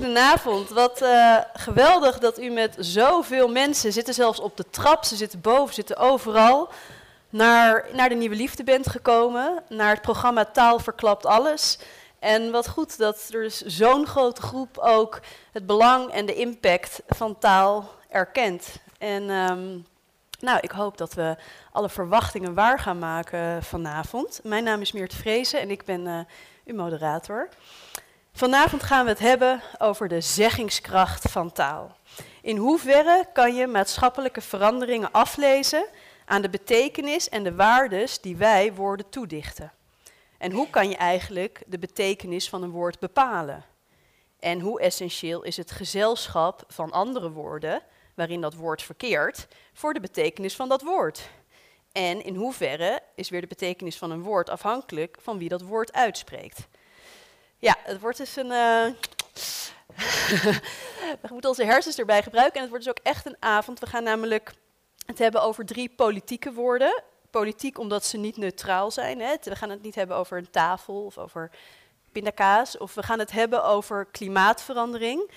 Goedenavond, wat uh, geweldig dat u met zoveel mensen, zitten zelfs op de trap, ze zitten boven, zitten overal, naar, naar de Nieuwe Liefde bent gekomen, naar het programma Taal Verklapt Alles. En wat goed dat er dus zo'n grote groep ook het belang en de impact van taal erkent. En um, nou, ik hoop dat we alle verwachtingen waar gaan maken vanavond. Mijn naam is Meert Vrezen en ik ben uh, uw moderator. Vanavond gaan we het hebben over de zeggingskracht van taal. In hoeverre kan je maatschappelijke veranderingen aflezen aan de betekenis en de waardes die wij woorden toedichten? En hoe kan je eigenlijk de betekenis van een woord bepalen? En hoe essentieel is het gezelschap van andere woorden, waarin dat woord verkeert, voor de betekenis van dat woord? En in hoeverre is weer de betekenis van een woord afhankelijk van wie dat woord uitspreekt? Ja, het wordt dus een. Uh... we moeten onze hersens erbij gebruiken. En het wordt dus ook echt een avond. We gaan namelijk het hebben over drie politieke woorden. Politiek omdat ze niet neutraal zijn. Hè. We gaan het niet hebben over een tafel of over pindakaas. Of we gaan het hebben over klimaatverandering,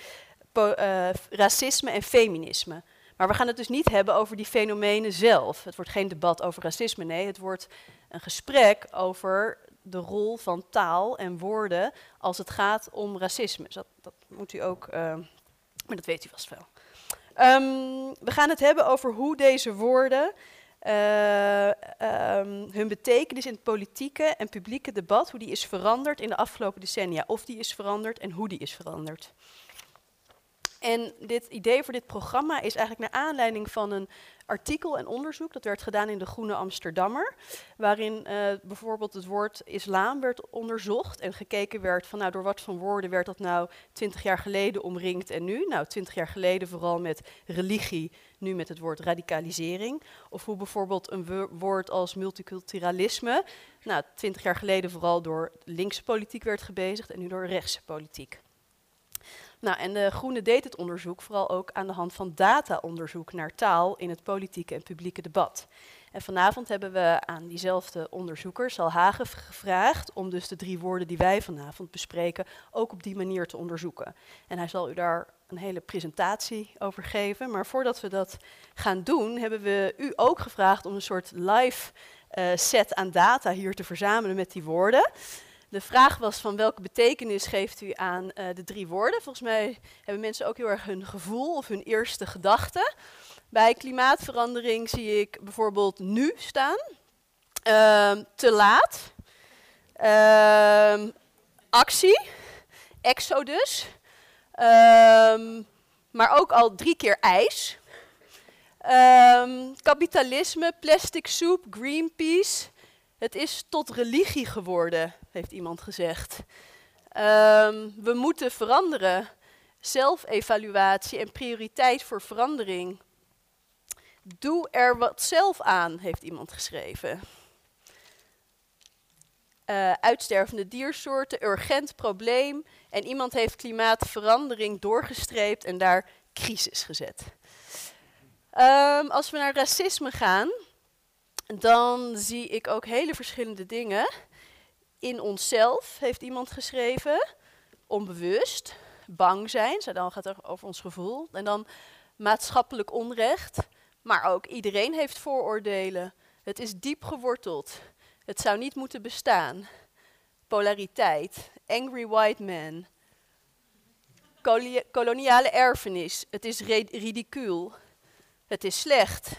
uh, racisme en feminisme. Maar we gaan het dus niet hebben over die fenomenen zelf. Het wordt geen debat over racisme, nee. Het wordt een gesprek over de rol van taal en woorden als het gaat om racisme. Dus dat, dat moet u ook, uh, maar dat weet u vast wel. Um, we gaan het hebben over hoe deze woorden uh, um, hun betekenis in het politieke en publieke debat, hoe die is veranderd in de afgelopen decennia. Of die is veranderd en hoe die is veranderd. En dit idee voor dit programma is eigenlijk naar aanleiding van een artikel en onderzoek. Dat werd gedaan in de Groene Amsterdammer. Waarin uh, bijvoorbeeld het woord islam werd onderzocht. En gekeken werd van nou, door wat voor woorden werd dat nou twintig jaar geleden omringd en nu? Nou, twintig jaar geleden vooral met religie, nu met het woord radicalisering. Of hoe bijvoorbeeld een woord als multiculturalisme, nou, twintig jaar geleden vooral door linkse politiek werd gebezigd en nu door rechtse politiek. Nou, en de Groene deed het onderzoek vooral ook aan de hand van dataonderzoek naar taal in het politieke en publieke debat. En vanavond hebben we aan diezelfde onderzoeker, Sal Hagen, gevraagd om dus de drie woorden die wij vanavond bespreken ook op die manier te onderzoeken. En hij zal u daar een hele presentatie over geven. Maar voordat we dat gaan doen, hebben we u ook gevraagd om een soort live uh, set aan data hier te verzamelen met die woorden. De vraag was van welke betekenis geeft u aan uh, de drie woorden. Volgens mij hebben mensen ook heel erg hun gevoel of hun eerste gedachte. Bij klimaatverandering zie ik bijvoorbeeld nu staan. Uh, te laat. Uh, actie. Exodus. Ehm, maar ook al drie keer ijs. Ehm, kapitalisme, plastic soep, Greenpeace. Het is tot religie geworden, heeft iemand gezegd. Um, we moeten veranderen. Zelfevaluatie en prioriteit voor verandering. Doe er wat zelf aan, heeft iemand geschreven. Uh, uitstervende diersoorten, urgent probleem. En iemand heeft klimaatverandering doorgestreept en daar crisis gezet. Um, als we naar racisme gaan, dan zie ik ook hele verschillende dingen. In onszelf heeft iemand geschreven, onbewust, bang zijn, dan gaat het over ons gevoel. En dan maatschappelijk onrecht, maar ook iedereen heeft vooroordelen. Het is diep geworteld. Het zou niet moeten bestaan. Polariteit, angry white man, koloniale erfenis. Het is ridicuul. Het is slecht.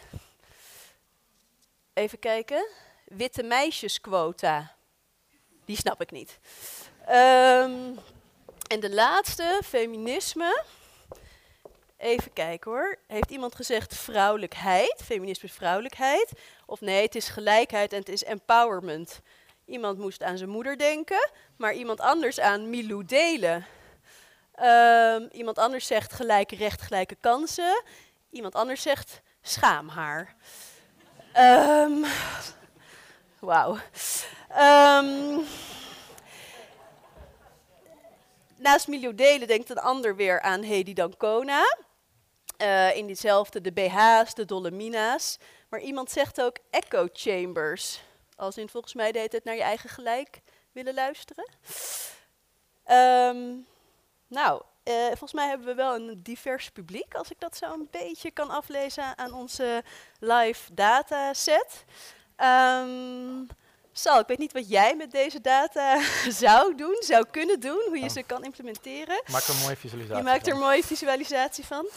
Even kijken. Witte meisjesquota. Die snap ik niet. Um, en de laatste, feminisme. Even kijken hoor. Heeft iemand gezegd vrouwelijkheid? Feminisme is vrouwelijkheid. Of nee, het is gelijkheid en het is empowerment. Iemand moest aan zijn moeder denken, maar iemand anders aan Milou delen. Um, iemand anders zegt gelijke recht, gelijke kansen. Iemand anders zegt schaam haar. Um, Wauw. Um, naast Milou Delen denkt een ander weer aan Hedy Dancona. Uh, in diezelfde de BH's, de Dolomina's. Maar iemand zegt ook echo chambers. Als in volgens mij deed het naar je eigen gelijk willen luisteren. Um, nou, Eh, volgens mij hebben we wel een divers publiek, als ik dat zo een beetje kan aflezen aan onze live dataset. Um, Sal, ik weet niet wat jij met deze data zou doen, zou kunnen doen, hoe je ze kan implementeren. Maak er een mooie visualisatie Je maakt er een mooie visualisatie van.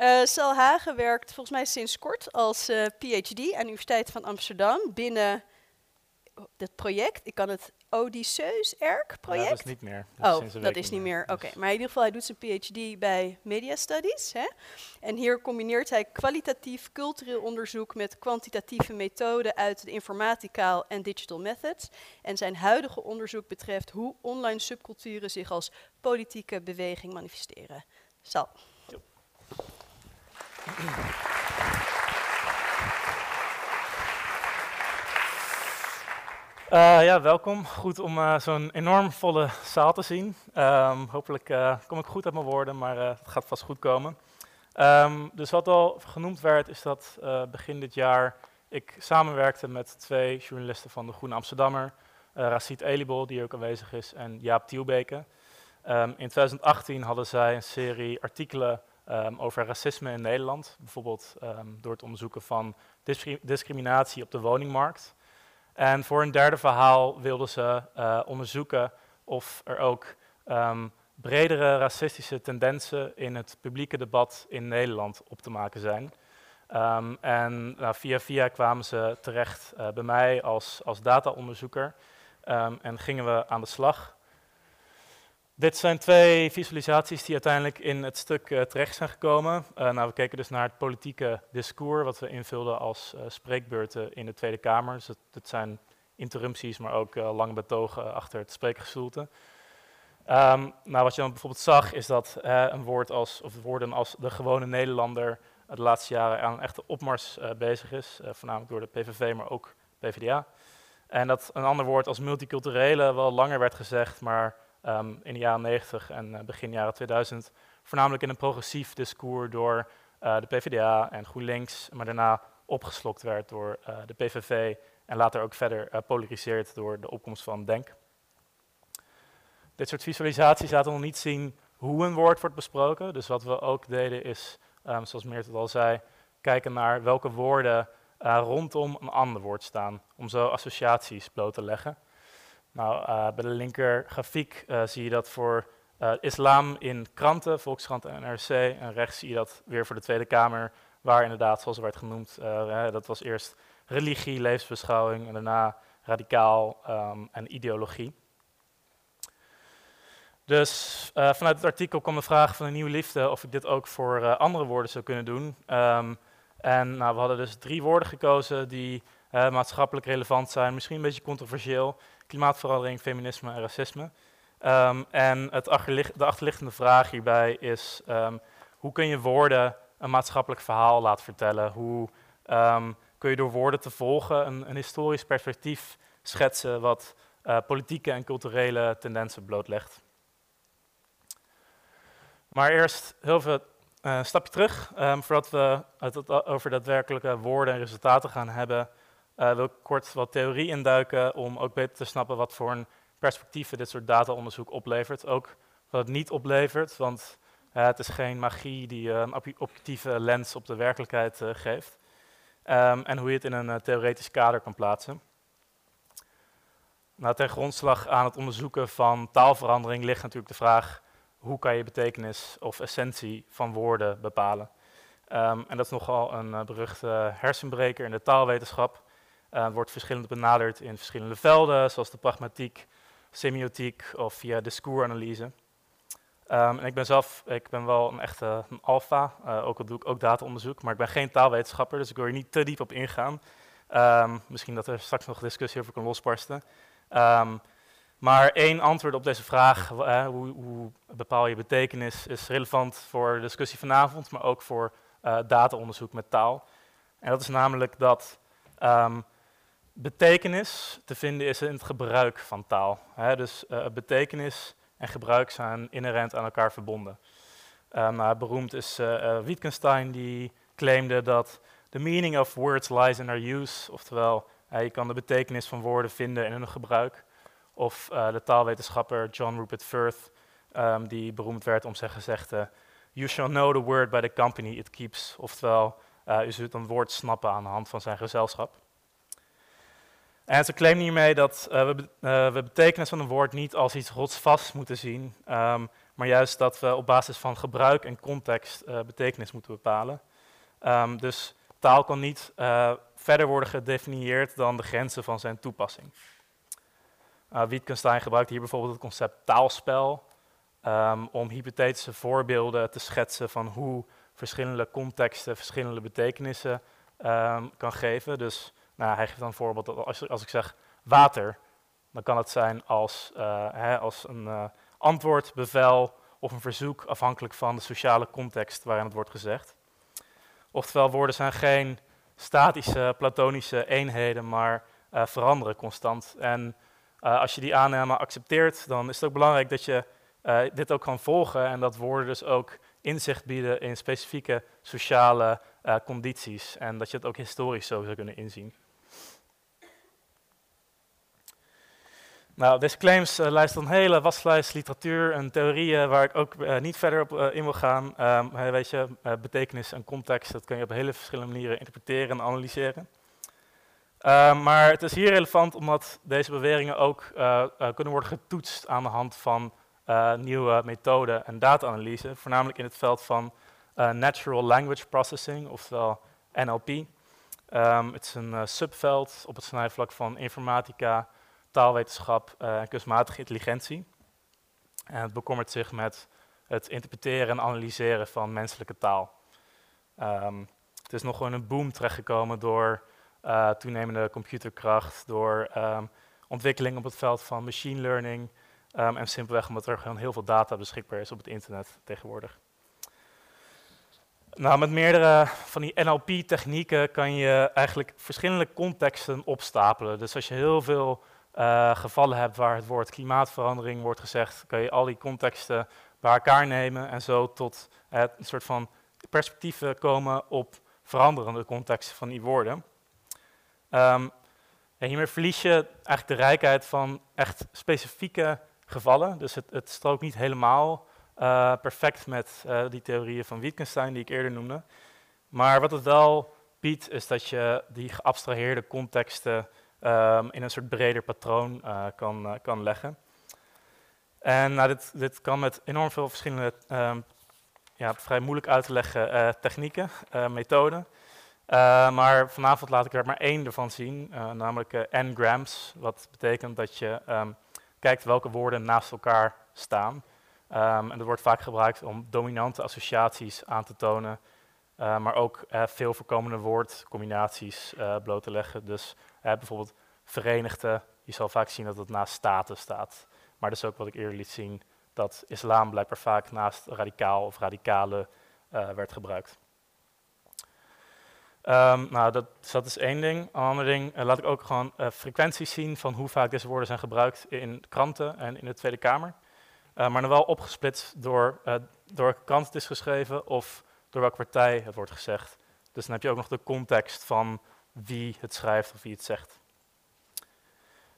Uh, Sal Hagen werkt volgens mij sinds kort als uh, PhD aan de Universiteit van Amsterdam binnen het project. Ik kan het Odysseus ERC project. Ja, dat is niet meer. Dat oh, is dat is niet meer. Oké, maar in ieder geval, hij doet zijn PhD bij Media Studies. Hè? En hier combineert hij kwalitatief cultureel onderzoek met kwantitatieve methoden uit de informatikaal en digital methods. En zijn huidige onderzoek betreft hoe online subculturen zich als politieke beweging manifesteren. Sal. Uh, ja, welkom. Goed om uh, zo'n enorm volle zaal te zien. Um, hopelijk uh, kom ik goed uit mijn woorden, maar het gaat vast goed komen. Um, dus wat al genoemd werd, is dat begin dit jaar ik samenwerkte met twee journalisten van de Groene Amsterdammer, Racit Elibol, die ook aanwezig is, en Jaap Tielbeke. Um, in 2018 hadden zij een serie artikelen over racisme in Nederland, bijvoorbeeld door het onderzoeken van discriminatie op de woningmarkt. En voor een derde verhaal wilden ze uh, onderzoeken of er ook um, bredere racistische tendensen in het publieke debat in Nederland op te maken zijn. Um, en nou, via via kwamen ze terecht uh, bij mij als, als dataonderzoeker um, en gingen we aan de slag. Dit zijn twee visualisaties die uiteindelijk in het stuk uh, terecht zijn gekomen. Uh, nou, we keken dus naar het politieke discours, wat we invulden als uh, spreekbeurten in de Tweede Kamer. Dus dat, zijn interrupties, maar ook lange betogen achter het spreekgestoelte. Um, nou, wat je dan bijvoorbeeld zag, is dat een woord als, of woorden als de gewone Nederlander de laatste jaren aan een echte opmars bezig is. voornamelijk door de PVV, maar ook PvdA. En dat een ander woord als multiculturele wel langer werd gezegd, maar um, in de jaren 90 en uh, begin jaren 2000 voornamelijk in een progressief discours door uh, de PvdA en GroenLinks, maar daarna opgeslokt werd door uh, de PVV en later ook verder polariseerd door de opkomst van DENK. Dit soort visualisaties laten nog niet zien hoe een woord wordt besproken. Dus wat we ook deden is, um, zoals Meert al zei, kijken naar welke woorden rondom een ander woord staan, om zo associaties bloot te leggen. Nou, uh, bij de linker grafiek uh, zie je dat voor uh, islam in kranten, Volkskrant en NRC. En rechts zie je dat weer voor de Tweede Kamer, waar inderdaad, zoals er werd genoemd, dat was eerst religie, levensbeschouwing en daarna radicaal um, en ideologie. Dus vanuit het artikel kwam de vraag van een nieuwe liefde of ik dit ook voor andere woorden zou kunnen doen. Um, en nou, we hadden dus drie woorden gekozen die maatschappelijk relevant zijn, misschien een beetje controversieel klimaatverandering, feminisme en racisme. Um, en het de achterliggende vraag hierbij is, um, hoe kun je woorden een maatschappelijk verhaal laten vertellen? Hoe um, kun je door woorden te volgen een, een historisch perspectief schetsen wat uh, politieke en culturele tendensen blootlegt? Maar eerst heel veel uh, een stapje terug, voordat we het over daadwerkelijke woorden en resultaten gaan hebben uh, wil ik kort wat theorie induiken om ook beter te snappen wat voor een perspectieven dit soort dataonderzoek oplevert. Ook wat het niet oplevert, want uh, het is geen magie die uh, een objectieve lens op de werkelijkheid geeft. Um, en hoe je het in een theoretisch kader kan plaatsen. Nou, ten grondslag aan het onderzoeken van taalverandering ligt natuurlijk de vraag hoe kan je betekenis of essentie van woorden bepalen. Um, en dat is nogal een beruchte hersenbreker in de taalwetenschap. Uh, wordt verschillend benaderd in verschillende velden, zoals de pragmatiek, semiotiek of via discoursanalyse. Um, en ik ben zelf, ik ben wel een echte een alfa, uh, ook al doe ik ook dataonderzoek, maar ik ben geen taalwetenschapper, dus ik wil er niet te diep op ingaan. Um, misschien dat er straks nog discussie over kan losbarsten. Um, maar één antwoord op deze vraag, uh, hoe, hoe, bepaal je betekenis, is relevant voor de discussie vanavond, maar ook voor dataonderzoek met taal. En dat is namelijk dat betekenis te vinden is in het gebruik van taal. Dus uh, betekenis en gebruik zijn inherent aan elkaar verbonden. Um, beroemd is uh, Wittgenstein die claimde dat the meaning of words lies in their use, oftewel je kan de betekenis van woorden vinden in hun gebruik. Of de taalwetenschapper John Rupert Firth ehm, die beroemd werd om zijn gezegde You shall know the word by the company it keeps. Oftewel, uh, u zult een woord snappen aan de hand van zijn gezelschap. En ze claimen hiermee dat uh, we, uh, we betekenis van een woord niet als iets rotsvast moeten zien, um, maar juist dat we op basis van gebruik en context betekenis moeten bepalen. Um, dus taal kan niet verder worden gedefinieerd dan de grenzen van zijn toepassing. Wittgenstein gebruikt hier bijvoorbeeld het concept taalspel, um, om hypothetische voorbeelden te schetsen van hoe verschillende contexten verschillende betekenissen kan geven. Dus nou, hij geeft dan een voorbeeld dat als, als, ik zeg water, dan kan het zijn als, uh, hè, als een uh, antwoord, bevel of een verzoek, afhankelijk van de sociale context waarin het wordt gezegd. Oftewel, woorden zijn geen statische, platonische eenheden, maar uh, veranderen constant. En als je die aanname accepteert, dan is het ook belangrijk dat je dit ook kan volgen en dat woorden dus ook inzicht bieden in specifieke sociale condities en dat je het ook historisch zo zou kunnen inzien. Nou, deze uh, lijst een hele waslijst literatuur en theorieën waar ik ook uh, niet verder op uh, in wil gaan. Um, weet je, betekenis en context, dat kun je op hele verschillende manieren interpreteren en analyseren. Um, maar het is hier relevant omdat deze beweringen ook kunnen worden getoetst aan de hand van nieuwe methoden en data-analyse, voornamelijk in het veld van Natural Language Processing, oftewel NLP. Ehm, het is een subveld op het snijvlak van informatica, taalwetenschap en kunstmatige intelligentie. En het bekommert zich met het interpreteren en analyseren van menselijke taal. Um, het is nog gewoon een boom terechtgekomen door toenemende computerkracht, door um, ontwikkeling op het veld van machine learning, Um, en simpelweg omdat er gewoon heel veel data beschikbaar is op het internet tegenwoordig. Nou, met meerdere van die NLP-technieken kan je eigenlijk verschillende contexten opstapelen. Dus als je heel veel uh, gevallen hebt waar het woord klimaatverandering wordt gezegd, kan je al die contexten bij elkaar nemen en zo tot uh, een soort van perspectieven komen op veranderende contexten van die woorden. Um, en hiermee verlies je eigenlijk de rijkheid van echt specifieke gevallen. Dus het, het strookt niet helemaal uh, perfect met die theorieën van Wittgenstein die ik eerder noemde. Maar wat het wel biedt, is dat je die geabstraheerde contexten um, in een soort breder patroon uh, kan, kan leggen. En nou, dit, dit kan met enorm veel verschillende, um, ja, vrij moeilijk uit te leggen technieken, methoden. maar vanavond laat ik er maar één ervan zien, namelijk n-grams. Wat betekent dat je um, kijkt welke woorden naast elkaar staan. En dat wordt vaak gebruikt om dominante associaties aan te tonen, maar ook veel voorkomende woordcombinaties bloot te leggen. Dus bijvoorbeeld verenigde, je zal vaak zien dat het naast staten staat. Maar dat is ook wat ik eerder liet zien, dat islam blijkbaar vaak naast radicaal of radicale werd gebruikt. Um, nou, dat, dus dat, is één ding. Een ander ding, uh, laat ik ook gewoon uh, frequenties zien van hoe vaak deze woorden zijn gebruikt in kranten en in de Tweede Kamer. Maar dan wel opgesplitst door, door welke krant het is geschreven of door welke partij het wordt gezegd. Dus dan heb je ook nog de context van wie het schrijft of wie het zegt.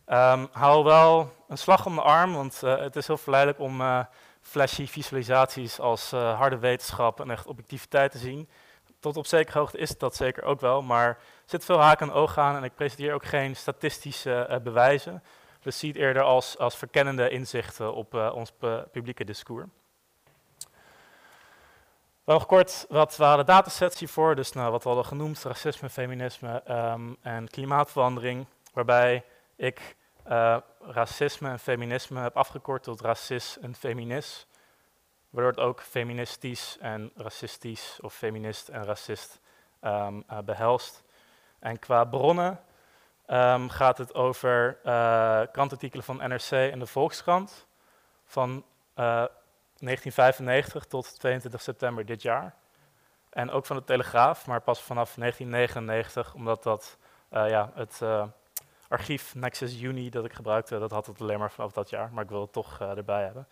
Um, hou wel een slag om de arm, want het is heel verleidelijk om flashy visualisaties als harde wetenschap en echt objectiviteit te zien tot op zekere hoogte is dat zeker ook wel, maar er zit veel haken en ogen aan en ik presenteer ook geen statistische bewijzen. Dus zie het eerder als, als verkennende inzichten op ons publieke discours. Nog kort, wat waren de datasets hiervoor? Dus nou, wat we hadden genoemd, racisme, feminisme um, en klimaatverandering, waarbij ik uh, racisme en feminisme heb afgekort tot racist en feminist waardoor het ook feministisch en racistisch of feminist en racist um, uh, behelst. En qua bronnen um, gaat het over uh, krantartikelen van NRC en de Volkskrant van 1995 tot 22 september dit jaar. En ook van de Telegraaf, maar pas vanaf 1999, omdat dat uh, ja, het archief Nexus Uni dat ik gebruikte, dat had het alleen maar vanaf dat jaar, maar ik wil het toch erbij hebben.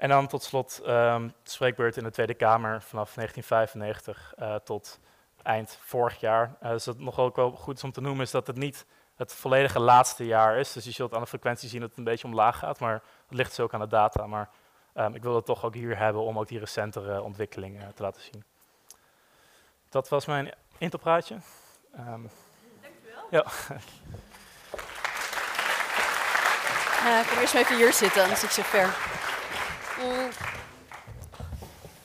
En dan tot slot um, spreekbeurt in de Tweede Kamer vanaf 1995 uh, eh, tot eind vorig jaar. Dus wat nog ook wel goed is om te noemen is dat het niet het volledige laatste jaar is. Dus je zult aan de frequentie zien dat het een beetje omlaag gaat, maar dat ligt dus ook aan de data. Maar um, ik wilde het toch ook hier hebben om ook die recentere ontwikkelingen te laten zien. Dat was mijn intropraatje. Um, Dankjewel. Ja. Uh, kom eerst maar even hier zitten, anders zit je ver. Mm.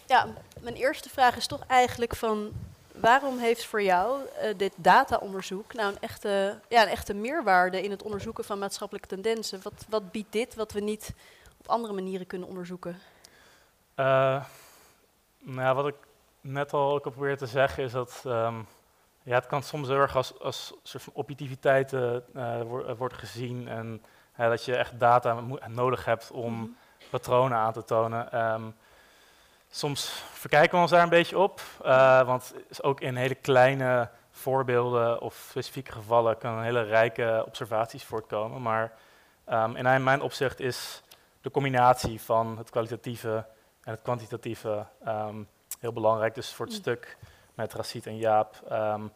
Ja, mijn eerste vraag is toch eigenlijk van waarom heeft voor jou uh, dit dataonderzoek nou een echte, ja, een echte meerwaarde in het onderzoeken van maatschappelijke tendensen? Wat, wat biedt dit wat we niet op andere manieren kunnen onderzoeken? Uh, nou, wat ik net al probeerde te zeggen is dat um, ja, het kan soms heel erg als, als soort van objectiviteit uh, wordt gezien en dat je echt data nodig hebt om mhm. patronen aan te tonen. Um, soms verkijken we ons daar een beetje op, want ook in hele kleine voorbeelden of specifieke gevallen kunnen hele rijke observaties voortkomen. Maar um, in mijn opzicht is de combinatie van het kwalitatieve en het kwantitatieve um, heel belangrijk. Dus voor het mm. stuk met Racit en Jaap um,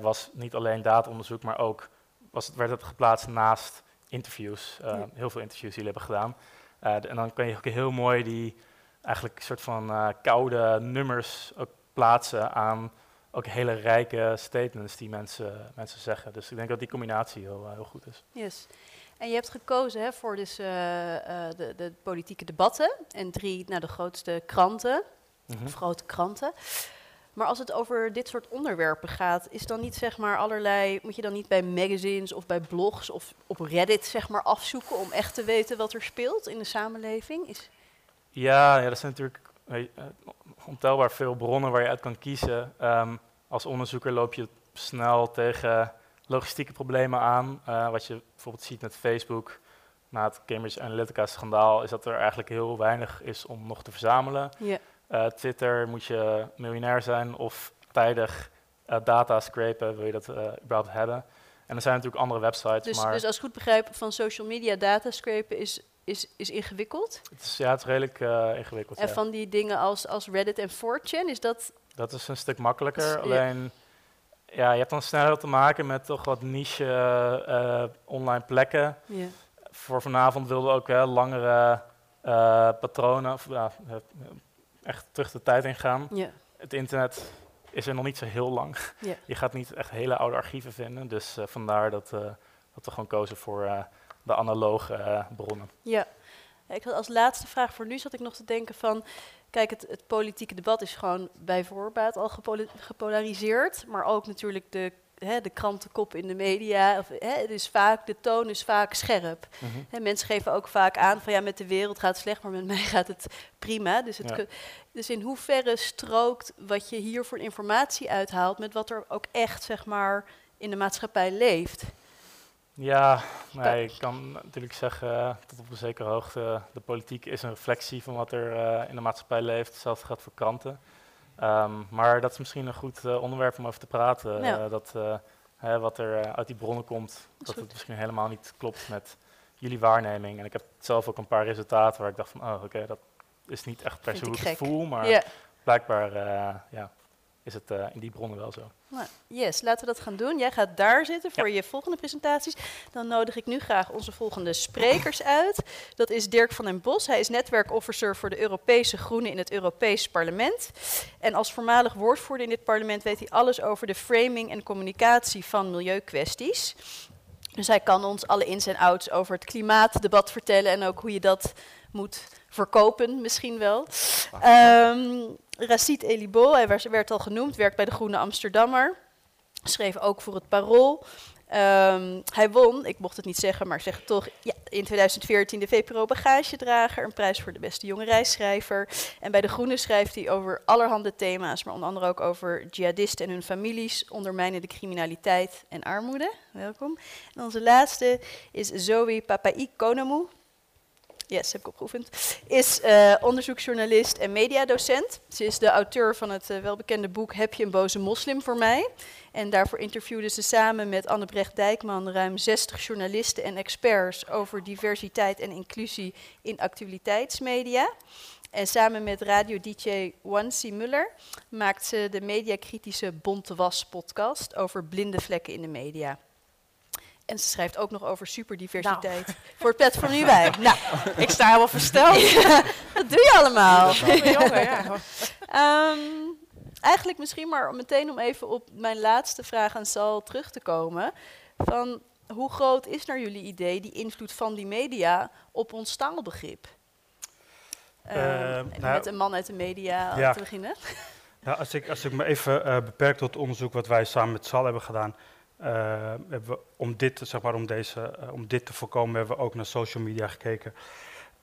was niet alleen dataonderzoek, maar ook was het, werd het geplaatst naast interviews. Uh, Heel veel interviews die jullie hebben gedaan. Uh, en dan kun je ook heel mooi die eigenlijk soort van uh, koude nummers ook plaatsen aan ook hele rijke statements die mensen, mensen zeggen. Dus ik denk dat die combinatie heel, heel goed is. Yes. En je hebt gekozen hè, voor dus, de, de, politieke debatten en drie nou, de grootste kranten, mm of grote kranten. Maar als het over dit soort onderwerpen gaat, is dan niet zeg maar allerlei, moet je dan niet bij magazines of bij blogs of op Reddit zeg maar afzoeken om echt te weten wat er speelt in de samenleving? Is ja, ja, dat zijn natuurlijk uh, ontelbaar veel bronnen waar je uit kan kiezen. Um, als onderzoeker loop je snel tegen logistieke problemen aan. Uh, wat je bijvoorbeeld ziet met Facebook na het Cambridge Analytica-schandaal, is dat er eigenlijk heel weinig is om nog te verzamelen. Yeah. Uh, Twitter moet je miljonair zijn of tijdig uh, data scrapen, wil je dat überhaupt hebben. En er zijn natuurlijk andere websites. Dus, maar dus als ik goed begrijp, van social media data scrapen is, is, is ingewikkeld? Het is, ja, het is redelijk ingewikkeld. En van die dingen als, als Reddit en 4chan, is dat... Dat is een stuk makkelijker, alleen... Ja, je hebt dan sneller te maken met toch wat niche online plekken. Yeah. Voor vanavond wilden we ook wel langere patronen, of, echt terug de tijd ingaan. Ja. Het internet is er nog niet zo heel lang. Ja. Je gaat niet echt hele oude archieven vinden. Dus vandaar dat, dat we gewoon kozen voor de analoge bronnen. Ja, ik had als laatste vraag voor nu zat ik nog te denken van... Kijk, het, het politieke debat is gewoon bij voorbaat al gepolariseerd. Maar ook natuurlijk de hè, de krantenkop in de media. Of, hè, het is vaak, de toon is vaak scherp. Mm hè, mensen geven ook vaak aan van ja, met de wereld gaat het slecht, maar met mij gaat het prima. Dus, het dus in hoeverre strookt wat je hier voor informatie uithaalt met wat er ook echt zeg maar in de maatschappij leeft? Ja, nee, ik kan natuurlijk zeggen tot op een zekere hoogte, de politiek is een reflectie van wat er uh, in de maatschappij leeft. Hetzelfde gaat voor kranten. Um, maar dat is misschien een goed uh, onderwerp om over te praten. Ja. Uh, dat hè, wat er uit die bronnen komt, dat, het misschien helemaal niet klopt met jullie waarneming. En ik heb zelf ook een paar resultaten waar ik dacht van, oh oké, okay, dat is niet echt per se hoe ik het voel, maar yeah. blijkbaar ja, is het in die bronnen wel zo. Nou, yes, laten we dat gaan doen. Jij gaat daar zitten voor je volgende presentaties. Dan nodig ik nu graag onze volgende sprekers uit. Dat is Dirk van den Bos. Hij is netwerkofficer voor de Europese Groenen in het Europees Parlement. En als voormalig woordvoerder in dit parlement weet hij alles over de framing en communicatie van milieukwesties. Dus hij kan ons alle ins en outs over het klimaatdebat vertellen en ook hoe je dat moet verkopen, misschien wel. Um, Racit Elibo, hij werd al genoemd, werkt bij de Groene Amsterdammer. Schreef ook voor het Parool. Um, hij won, ik mocht het niet zeggen, maar zeg het toch, ja, in 2014 de VPRO Bagagedrager, een prijs voor de beste jonge reisschrijver. En bij De Groene schrijft hij over allerhande thema's, maar onder andere ook over jihadisten en hun families, ondermijnen de criminaliteit en armoede. Welkom. En onze laatste is Zoe Papai Konamu yes, heb ik opgeoefend, is uh, onderzoeksjournalist en mediadocent. Ze is de auteur van het uh, welbekende boek Heb je een boze moslim voor mij? En daarvoor interviewde ze samen met Annebrecht Dijkman ruim 60 journalisten en experts over diversiteit en inclusie in actualiteitsmedia. En samen met radio-dj Wansi Muller maakt ze de mediakritische Bonte Was podcast over blinde vlekken in de media. En ze schrijft ook nog over superdiversiteit. Voor het platform nu bij. Nou, Ik sta helemaal versteld. dat doe je allemaal. Jongen, ja. Ehm, eigenlijk misschien maar om meteen om even op mijn laatste vraag aan Sal terug te komen. Van hoe groot is naar jullie idee die invloed van die media op ons taalbegrip? Ehm, Ehm, nou, met een man uit de media ja. te beginnen. Ja, als, ik, als ik me even eh, beperk tot het onderzoek wat wij samen met Sal hebben gedaan, hebben we om dit, zeg maar, om, deze, eh, om dit te voorkomen, hebben we ook naar social media gekeken.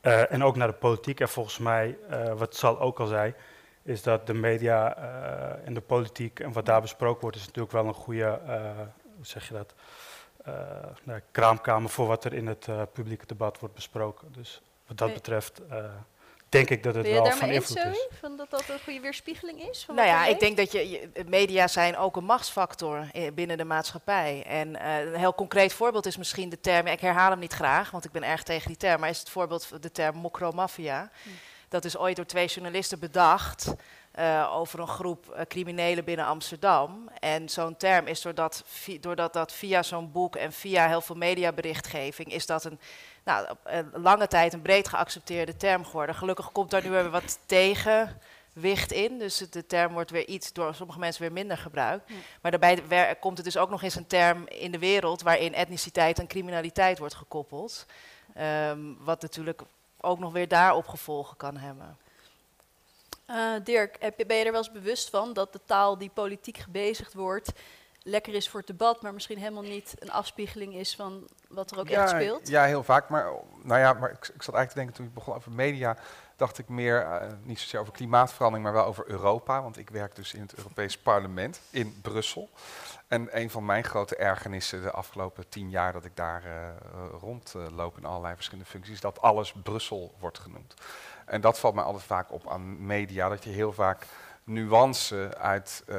Eh, en ook naar de politiek. En volgens mij, eh, wat Sal ook al zei, is dat de media eh, en de politiek en wat daar besproken wordt, is natuurlijk wel een goede, eh, hoe zeg je dat, eh, nou, kraamkamer voor wat er in het eh, publieke debat wordt besproken. Dus wat dat betreft eh, denk ik dat het wel van eens, invloed is. Van dat dat een goede weerspiegeling is? Van Nou ja, ik denk dat je, je- media zijn ook een machtsfactor binnen de maatschappij. En eh, een heel concreet voorbeeld is misschien de term, ik herhaal hem niet graag, want ik ben erg tegen die term, maar is het voorbeeld van de term mokromafia. Dat is ooit door twee journalisten bedacht eh, over een groep eh, criminelen binnen Amsterdam. En zo'n term is doordat, doordat dat via zo'n boek en via heel veel mediaberichtgeving, is dat een, nou, een lange tijd een breed geaccepteerde term geworden. Gelukkig komt daar nu weer wat tegenwicht in. Dus de term wordt weer iets door sommige mensen weer minder gebruikt. Ja. Maar daarbij komt het dus ook nog eens een term in de wereld waarin etniciteit en criminaliteit wordt gekoppeld. Ehm, wat natuurlijk ook nog weer daarop gevolgen kan hebben. Eh, Dirk, heb je, ben je er wel eens bewust van dat de taal die politiek gebezigd wordt lekker is voor het debat, maar misschien helemaal niet een afspiegeling is van wat er ook echt speelt? Ja, heel vaak. Maar, nou ja, maar ik, ik zat eigenlijk te denken toen ik begon over media, dacht ik meer, eh, niet zozeer over klimaatverandering, maar wel over Europa. Want ik werk dus in het Europees Parlement in Brussel. En een van mijn grote ergernissen de afgelopen tien jaar dat ik daar eh, rondloop in allerlei verschillende functies, is dat alles Brussel wordt genoemd. En dat valt mij altijd vaak op aan media, dat je heel vaak nuance uit, eh,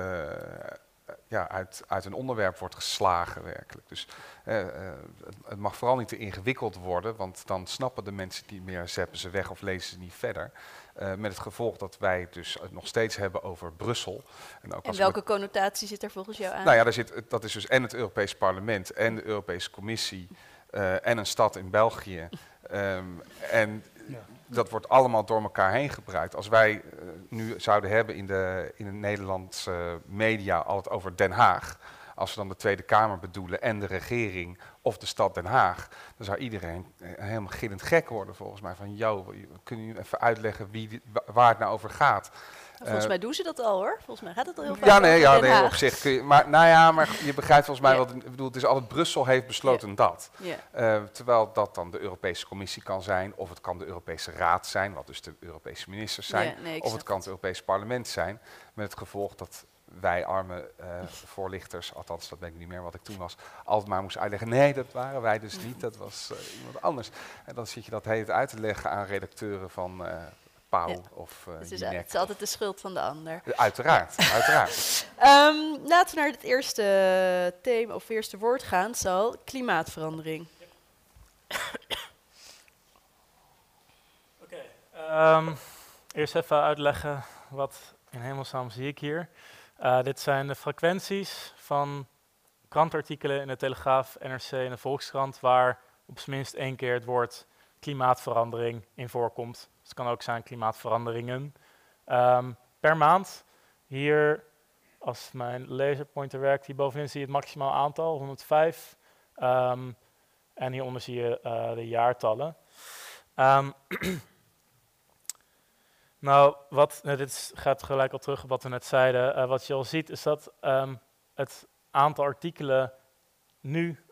ja, uit, uit een onderwerp wordt geslagen werkelijk. Dus eh, eh, het, het mag vooral niet te ingewikkeld worden, want dan snappen de mensen niet meer, zeppen ze weg of lezen ze niet verder. Eh, met het gevolg dat wij het dus het nog steeds hebben over Brussel. En, ook En als we- welke connotatie zit er volgens jou aan? nou ja, daar zit, dat is dus en het Europees Parlement en de Europese Commissie eh, en een stad in België. Ehm, en Ja. Dat wordt allemaal door elkaar heen gebruikt. Als wij eh, nu zouden hebben in de, in de Nederlandse media al het over Den Haag, als we dan de Tweede Kamer bedoelen en de regering of de stad Den Haag, dan zou iedereen eh, helemaal gillend gek worden volgens mij. Van, joh, kunnen jullie even uitleggen wie, waar het nou over gaat? Volgens Eh, mij doen ze dat al hoor. Volgens mij gaat het al heel vaak ja, nee, ja, nee, op zich kun je. Maar, nou ja, maar je begrijpt volgens mij Ja. wat ik bedoel. Het is altijd Brussel heeft besloten dat. Ja. Eh, terwijl dat dan de Europese Commissie kan zijn, of het kan de Europese Raad zijn, wat dus de Europese ministers zijn, nee, of het kan het Europese Parlement zijn. Met het gevolg dat wij arme eh, voorlichters, althans dat weet ik niet meer wat ik toen was, altijd maar moesten uitleggen. Nee, dat waren wij dus niet, dat was iemand anders. En dan zit je dat heet uit te leggen aan redacteuren van Pauw Ja. of eh Het is, Jinek. het is altijd de schuld van de ander. Uiteraard, uiteraard. Ehm, laten we naar het eerste thema of eerste woord gaan. Zal klimaatverandering. Ehm, eerst even uitleggen wat in hemelsnaam zie ik hier. Eh, dit zijn de frequenties van krantartikelen in de Telegraaf, NRC en de Volkskrant, waar op zijn minst één keer het woord klimaatverandering in voorkomt. Dus het kan ook zijn klimaatveranderingen. Ehm, per maand. Hier, als mijn laserpointer werkt, hier bovenin zie je het maximaal aantal, 105. Ehm, en hieronder zie je eh, de jaartallen. Ehm, nou, wat, nou, dit gaat gelijk al terug op wat we net zeiden. Eh, wat je al ziet is dat het aantal artikelen nu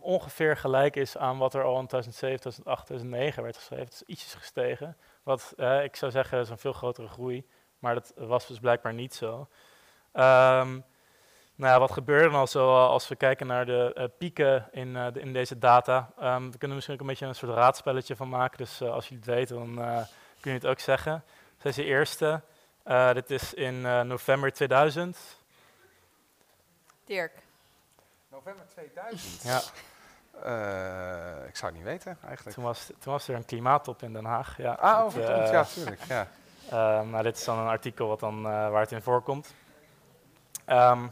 ongeveer gelijk is aan wat er al in 2007, 2008, 2009 werd geschreven. Het is ietsjes gestegen. Wat eh, ik zou zeggen is een veel grotere groei, maar dat was dus blijkbaar niet zo. Ehm, nou ja, wat gebeurde dan zo eh, als we kijken naar de eh, pieken in, eh, de- in deze data? Ehm, we kunnen misschien ook een beetje een soort raadspelletje van maken. Dus eh, als jullie het weten, dan eh, kun je het ook zeggen. Dit is de eerste. Eh, dit is in eh, november 2000. Dirk. November 2000. Ja, Eh, ik zou het niet weten eigenlijk. toen was, toen was er een klimaattop in Den Haag. Ja, Ah, overkomt, eh, ja, tuurlijk. Ja. Nou, dit is dan een artikel wat dan, waar het in voorkomt. Ehm,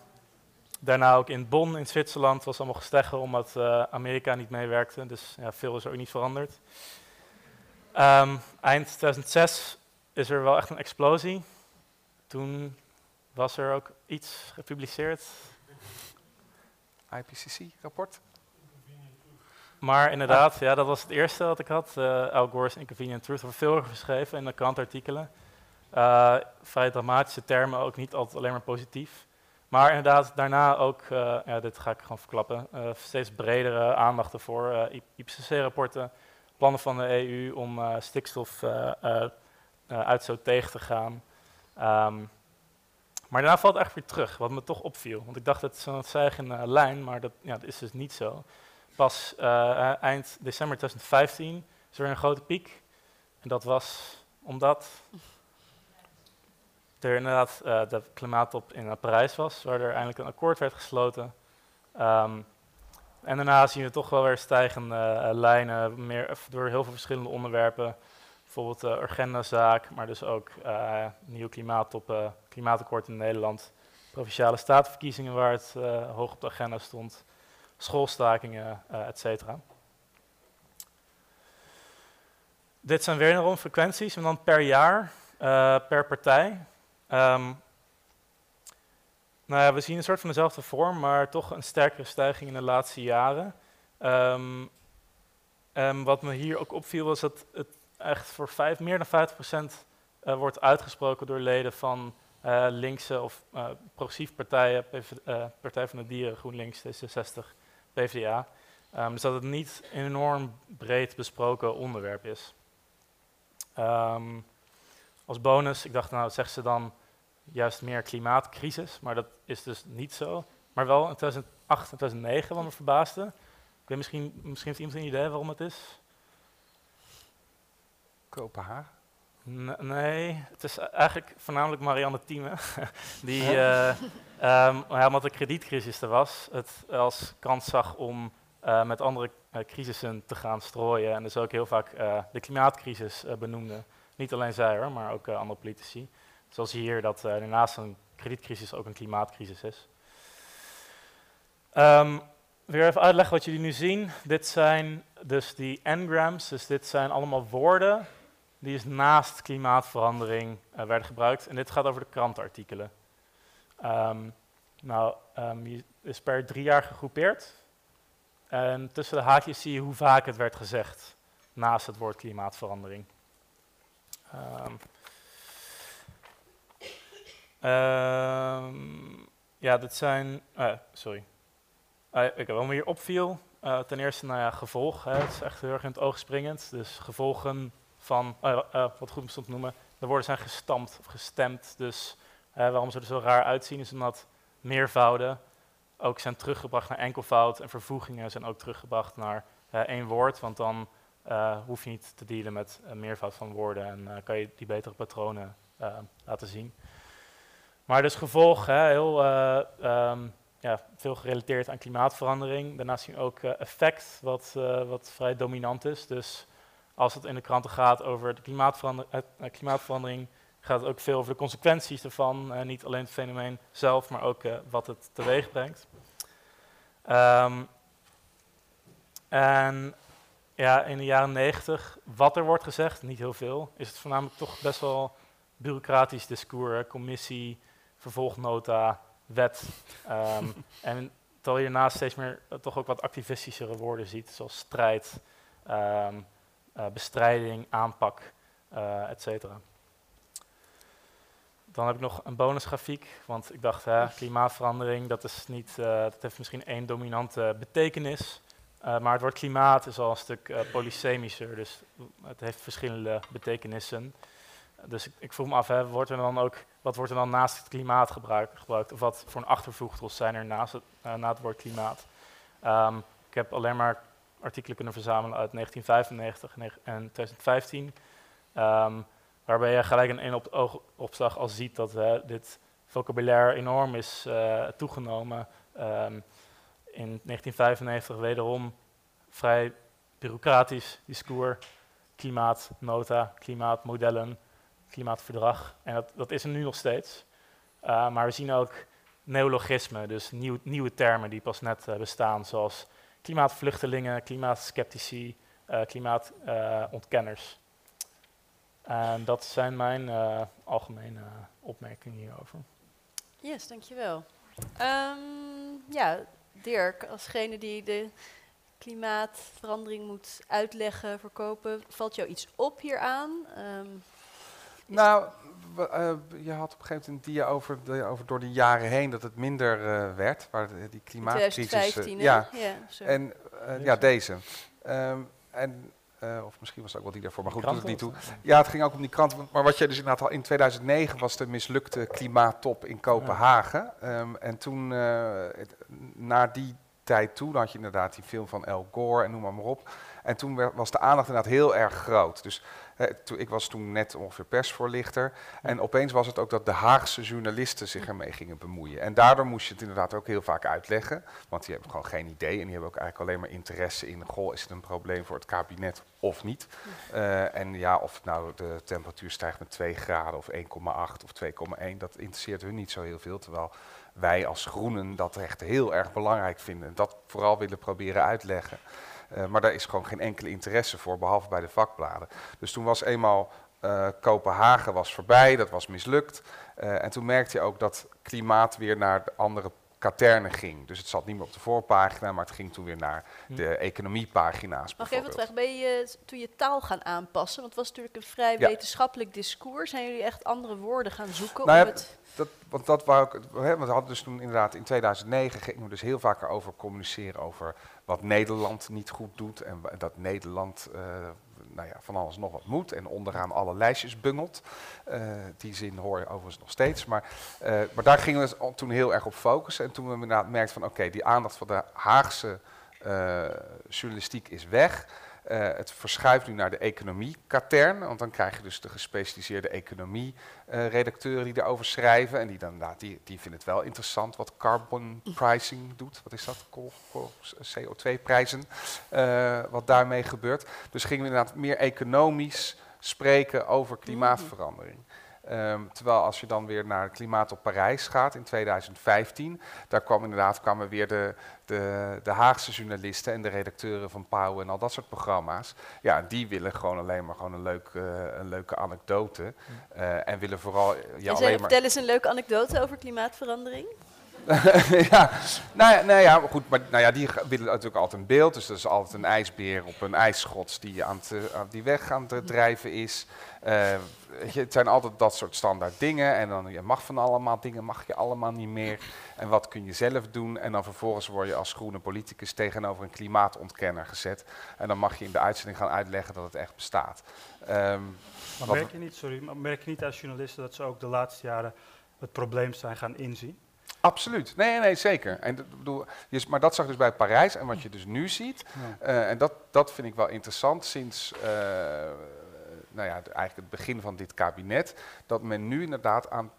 daarna ook in Bonn in Zwitserland was allemaal gesteggel omdat Amerika niet meewerkte. Dus ja, veel is er ook niet veranderd. Ehm, eind 2006 is er wel echt een explosie. Toen was er ook iets gepubliceerd. IPCC-rapport? Maar inderdaad, ja, dat was het eerste wat ik had. Uh, Al Gore's Inconvenient Truth. Er veel geschreven in de krantartikelen. Uh, vrij dramatische termen, ook niet altijd alleen maar positief. Maar inderdaad, daarna ook, uh, ja, dit ga ik gewoon verklappen, steeds bredere aandacht ervoor. IPCC-rapporten, plannen van de EU om stikstofuitstoot tegen te gaan. Um, maar daarna valt het eigenlijk weer terug, wat me toch opviel. Want ik dacht, het is een lijn, maar dat, ja, dat is dus niet zo. Pas uh, eind december 2015 is er een grote piek. En dat was omdat er inderdaad uh, de klimaattop in Parijs was, waar er eindelijk een akkoord werd gesloten. Um, en daarna zien we toch wel weer stijgende lijnen, meer, door heel veel verschillende onderwerpen bijvoorbeeld de agendazaak, maar dus ook uh, nieuw klimaattop, uh, klimaatakkoord in Nederland, provinciale statenverkiezingen waar het hoog op de agenda stond, schoolstakingen, uh, et cetera. Dit zijn weer frequenties en dan per jaar, per partij. Um, nou ja, we zien een soort van dezelfde vorm, maar toch een sterkere stijging in de laatste jaren. Um, wat me hier ook opviel was dat het echt voor vijf, meer dan 50 procent uh, wordt uitgesproken door leden van uh, linkse of uh, progressief partijen, PV, Partij van de Dieren, GroenLinks, D66, PvdA. Um, dus dat het niet een enorm breed besproken onderwerp is. Um, als bonus, ik dacht nou zeggen ze dan juist meer klimaatcrisis, maar dat is dus niet zo. Maar wel in 2008 en 2009, wat me verbaasde. Ik weet misschien, misschien heeft iemand een idee waarom het is. Kopenhagen? Nee, het is eigenlijk voornamelijk Marianne Thieme, die, uh, um, ja, omdat de kredietcrisis er was, het als kans zag om uh, met andere uh, crisissen te gaan strooien. En dus ook heel vaak de klimaatcrisis benoemde. Niet alleen zij hoor, maar ook andere politici. Zoals hier dat naast een kredietcrisis ook een klimaatcrisis is. Um, weer even uitleggen wat jullie nu zien. Dit zijn dus die n-grams, dus dit zijn allemaal woorden die is naast klimaatverandering uh, werden gebruikt. En dit gaat over de krantenartikelen. Um, nou, um, is per drie jaar gegroepeerd. En tussen de haakjes zie je hoe vaak het werd gezegd naast het woord klimaatverandering. Um, ja, dit zijn. Uh, sorry. Uh, okay, wat me hier opviel, ten eerste, nou ja, gevolg. Hè, het is echt heel erg in het oog springend. Dus gevolgen van, uh, wat goed stond te noemen, de woorden zijn gestampt of gestemd. Dus uh, waarom ze er zo raar uitzien is omdat meervouden ook zijn teruggebracht naar enkelvoud en vervoegingen zijn ook teruggebracht naar één woord. Want dan hoef je niet te dealen met meervoud van woorden en kan je die betere patronen laten zien. Maar dus gevolg, hè, heel um, ja, veel gerelateerd aan klimaatverandering. Daarnaast zien we ook effect, wat, wat vrij dominant is. Dus als het in de kranten gaat over de klimaatverandering, uh, klimaatverandering gaat het ook veel over de consequenties ervan. Uh, niet alleen het fenomeen zelf, maar ook wat het teweeg brengt. Um, en ja, in de jaren negentig, wat er wordt gezegd, niet heel veel, is het voornamelijk toch best wel bureaucratisch discours, commissie, vervolgnota, wet. Um, en terwijl je daarnaast steeds meer toch ook wat activistischere woorden ziet, zoals strijd, um, uh, bestrijding, aanpak, uh, et cetera. Dan heb ik nog een bonusgrafiek, want ik dacht, hè, klimaatverandering, dat, is niet, uh, dat heeft misschien één dominante betekenis. maar het woord klimaat is al een stuk polysemischer, dus het heeft verschillende betekenissen. Dus ik, ik vroeg me af, hè, wordt er dan ook, wat wordt er dan naast het klimaat gebruikt? gebruikt of wat voor een achtervoegtels zijn er naast het, na het woord klimaat? Um, ik heb alleen maar artikelen kunnen verzamelen uit 1995 en 2015. Um, waarbij je gelijk een één op oogopslag al ziet dat dit vocabulaire enorm is uh, toegenomen. Um, in 1995 wederom vrij bureaucratisch discours, klimaatnota, klimaatmodellen, klimaatverdrag. En dat, dat is er nu nog steeds. Uh, maar we zien ook neologismen, dus nieuw, nieuwe termen die pas net eh, bestaan, zoals klimaatvluchtelingen, klimaatskeptici, uh, klimaatontkenners. en dat zijn mijn algemene opmerkingen hierover. Yes, dankjewel. Um, ja, Dirk, alsgene die de klimaatverandering moet uitleggen, verkopen, valt jou iets op hieraan? Um, nou, uh, je had op een gegeven moment een dia over, de, over door de jaren heen dat het minder uh, werd, waar de, die klimaatcrisis. 2015, uh, ja. ja en ja, deze. Um, en uh, of misschien was het ook wel die daarvoor, maar goed, doet het niet toe. Ja, het ging ook om die krant. Maar wat je dus inderdaad al in 2009 was de mislukte klimaattop in Kopenhagen. Ja. Um, en toen, uh, het, na die tijd toe, dan had je inderdaad die film van Al Gore en noem maar, maar op. En toen was de aandacht inderdaad heel erg groot. Dus ik was toen net ongeveer persvoorlichter. En opeens was het ook dat de Haagse journalisten zich ermee gingen bemoeien. En daardoor moest je het inderdaad ook heel vaak uitleggen. Want die hebben gewoon geen idee. En die hebben ook eigenlijk alleen maar interesse in... goh, is het een probleem voor het kabinet of niet? Uh, en ja, of nou de temperatuur stijgt met 2 graden of 1,8 of 2,1... dat interesseert hun niet zo heel veel. Terwijl wij als groenen dat echt heel erg belangrijk vinden. En dat vooral willen proberen uitleggen. Uh, maar daar is gewoon geen enkele interesse voor, behalve bij de vakbladen. Dus toen was eenmaal uh, Kopenhagen was voorbij, dat was mislukt. Uh, en toen merkte je ook dat klimaat weer naar de andere katernen ging. Dus het zat niet meer op de voorpagina, maar het ging toen weer naar hm. de economiepagina's. Mag ik even vragen, ben je toen je taal gaan aanpassen? Want het was natuurlijk een vrij ja. wetenschappelijk discours. Zijn jullie echt andere woorden gaan zoeken? Nou om het dat, want dat wou ik, hè, want we hadden dus toen inderdaad in 2009 gingen we dus heel vaak over communiceren over wat Nederland niet goed doet en dat Nederland uh, nou ja, van alles nog wat moet en onderaan alle lijstjes bungelt. Uh, die zin hoor je overigens nog steeds, maar, uh, maar daar gingen we toen heel erg op focussen en toen we inderdaad merkten van oké, die aandacht van de Haagse journalistiek is weg. Uh, het verschuift nu naar de economie-katern, want dan krijg je dus de gespecialiseerde economie-redacteuren die erover schrijven. En die, dan, nou, die, die vinden het wel interessant wat carbon pricing doet. Wat is dat? CO2-prijzen, uh, eh, wat daarmee gebeurt. Dus gingen we inderdaad meer economisch spreken over klimaatverandering. Um, terwijl als je dan weer naar het klimaat op Parijs gaat in 2015, daar kwam inderdaad kwamen weer de, de, de Haagse journalisten en de redacteuren van Pauw en al dat soort programma's. Ja, die willen gewoon alleen maar gewoon een, leuk, uh, een leuke anekdote. Uh, en willen vooral. Ja, alleen maar vertel eens een leuke anekdote over klimaatverandering. ja, nou ja, nou ja, goed, maar nou ja, die willen natuurlijk altijd een beeld. Dus er is altijd een ijsbeer op een ijsschots die, aan, te, aan die weg aan het drijven is. Uh, het zijn altijd dat soort standaard dingen. En dan je mag van allemaal dingen, mag je allemaal niet meer. En wat kun je zelf doen? En dan vervolgens word je als groene politicus tegenover een klimaatontkenner gezet. En dan mag je in de uitzending gaan uitleggen dat het echt bestaat. Um, maar merk je niet, sorry, maar merk je niet als journalisten dat ze ook de laatste jaren het probleem zijn gaan inzien? Absoluut. Nee, nee, zeker. En, bedoel, maar dat zag dus bij Parijs. En wat je dus nu ziet, ja. uh, en dat, dat vind ik wel interessant sinds uh, nou ja, eigenlijk het begin van dit kabinet, dat men nu inderdaad aan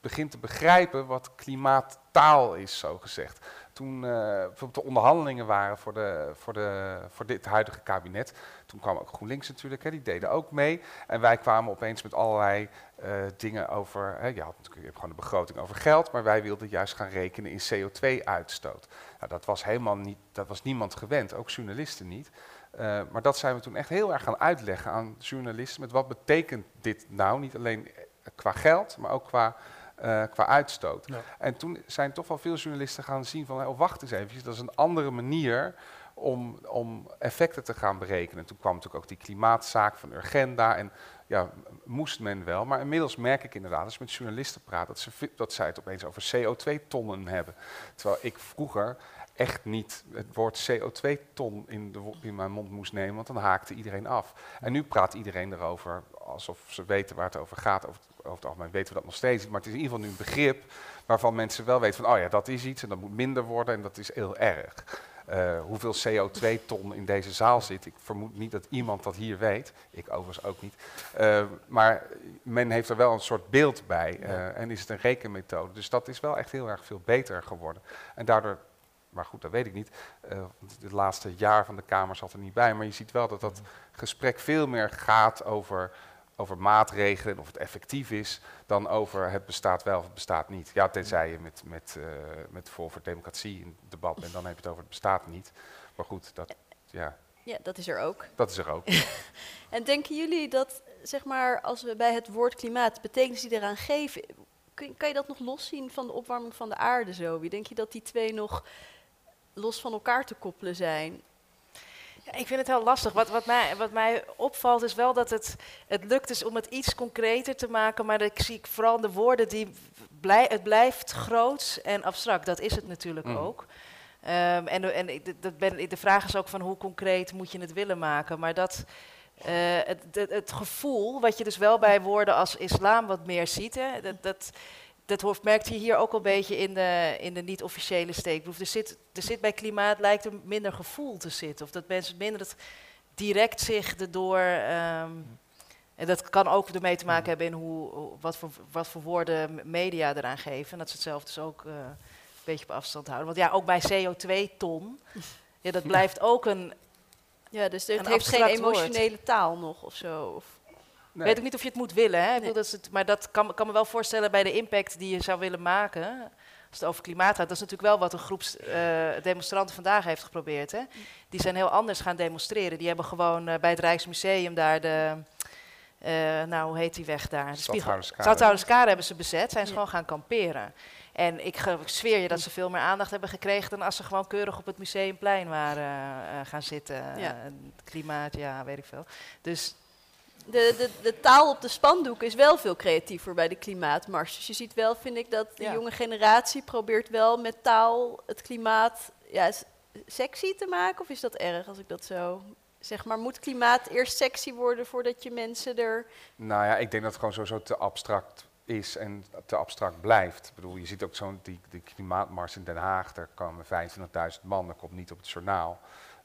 begint te begrijpen wat klimaattaal is, zo gezegd. Toen uh, bijvoorbeeld de onderhandelingen waren voor, de, voor, de, voor dit huidige kabinet, toen kwam ook GroenLinks natuurlijk, hè, die deden ook mee. En wij kwamen opeens met allerlei uh, dingen over, hè, je, had natuurlijk, je hebt gewoon de begroting over geld, maar wij wilden juist gaan rekenen in CO2-uitstoot. Nou, dat was helemaal niet, dat was niemand gewend, ook journalisten niet. Uh, maar dat zijn we toen echt heel erg gaan uitleggen aan journalisten. Met wat betekent dit nou? Niet alleen qua geld, maar ook qua, uh, qua uitstoot. Ja. En toen zijn toch wel veel journalisten gaan zien van, oh, wacht eens even, dat is een andere manier om, om effecten te gaan berekenen. Toen kwam natuurlijk ook die klimaatzaak van Urgenda en ja, moest men wel. Maar inmiddels merk ik inderdaad, als je met journalisten praat, dat, ze, dat zij het opeens over CO2-tonnen hebben. Terwijl ik vroeger echt niet het woord CO2-ton in, in mijn mond moest nemen, want dan haakte iedereen af. En nu praat iedereen erover alsof ze weten waar het over gaat. Over, over het algemeen weten we dat nog steeds niet, maar het is in ieder geval nu een begrip waarvan mensen wel weten van, oh ja, dat is iets en dat moet minder worden en dat is heel erg. Uh, hoeveel CO2-ton in deze zaal zit. Ik vermoed niet dat iemand dat hier weet. Ik overigens ook niet. Uh, maar men heeft er wel een soort beeld bij. Uh, en is het een rekenmethode. Dus dat is wel echt heel erg veel beter geworden. En daardoor maar goed, dat weet ik niet. Uh, het laatste jaar van de Kamer zat er niet bij. Maar je ziet wel dat dat gesprek veel meer gaat over over maatregelen, of het effectief is, dan over het bestaat wel of het bestaat niet. Ja, tenzij je met, met, uh, met voor voor Democratie in debat bent, dan heb je het over het bestaat niet. Maar goed, dat, ja. Ja, dat is er ook. Dat is er ook. en denken jullie dat, zeg maar, als we bij het woord klimaat betekenis die eraan geven, kun, kan je dat nog loszien van de opwarming van de aarde zo? Wie denk je dat die twee nog los van elkaar te koppelen zijn? Ja, ik vind het heel lastig. Wat, wat, mij, wat mij opvalt is wel dat het, het lukt is om het iets concreter te maken, maar ik zie vooral de woorden die blij, het blijft groots en abstract. Dat is het natuurlijk mm. ook. Um, en en de, ben, de vraag is ook van hoe concreet moet je het willen maken. Maar dat, uh, het, het, het, gevoel, wat je dus wel bij woorden als islam wat meer ziet, hè, dat, dat, dat hoort, merkt je hier ook een beetje in de, in de niet-officiële steekproef. Er zit, er zit bij klimaat lijkt er minder gevoel te zitten. Of dat mensen minder het direct zich erdoor. Um, en dat kan ook ermee te maken hebben in hoe, wat, voor, wat voor woorden media eraan geven. En dat ze het zelf dus ook uh, een beetje op afstand houden. Want ja, ook bij CO2-ton, ja, dat blijft ook een. Ja, dus het heeft geen emotionele taal nog of zo. Of Nee. Weet ik niet of je het moet willen, hè? Nee. dat het, maar dat kan, kan me wel voorstellen bij de impact die je zou willen maken. Als het over klimaat gaat, dat is natuurlijk wel wat een groep uh, demonstranten vandaag heeft geprobeerd. Hè? Die zijn heel anders gaan demonstreren. Die hebben gewoon uh, bij het Rijksmuseum daar de. Uh, nou, hoe heet die weg daar? De Stadhouderskade hebben ze bezet, zijn ze ja. gewoon gaan kamperen. En ik, ik zweer je dat ze veel meer aandacht hebben gekregen dan als ze gewoon keurig op het museumplein waren gaan zitten. Ja. klimaat, ja, weet ik veel. Dus de, de, de, taal op de spandoek is wel veel creatiever bij de klimaatmars. Dus je ziet wel, vind ik, dat de jonge generatie probeert wel met taal het klimaat ja, sexy te maken. Of is dat erg als ik dat zo zeg maar? Moet klimaat eerst sexy worden voordat je mensen er... Nou ja, ik denk dat het gewoon sowieso te abstract is en te abstract blijft. Ik bedoel, je ziet ook zo'n die, die klimaatmars in Den Haag, daar komen 25.000 man, dat komt niet op het journaal.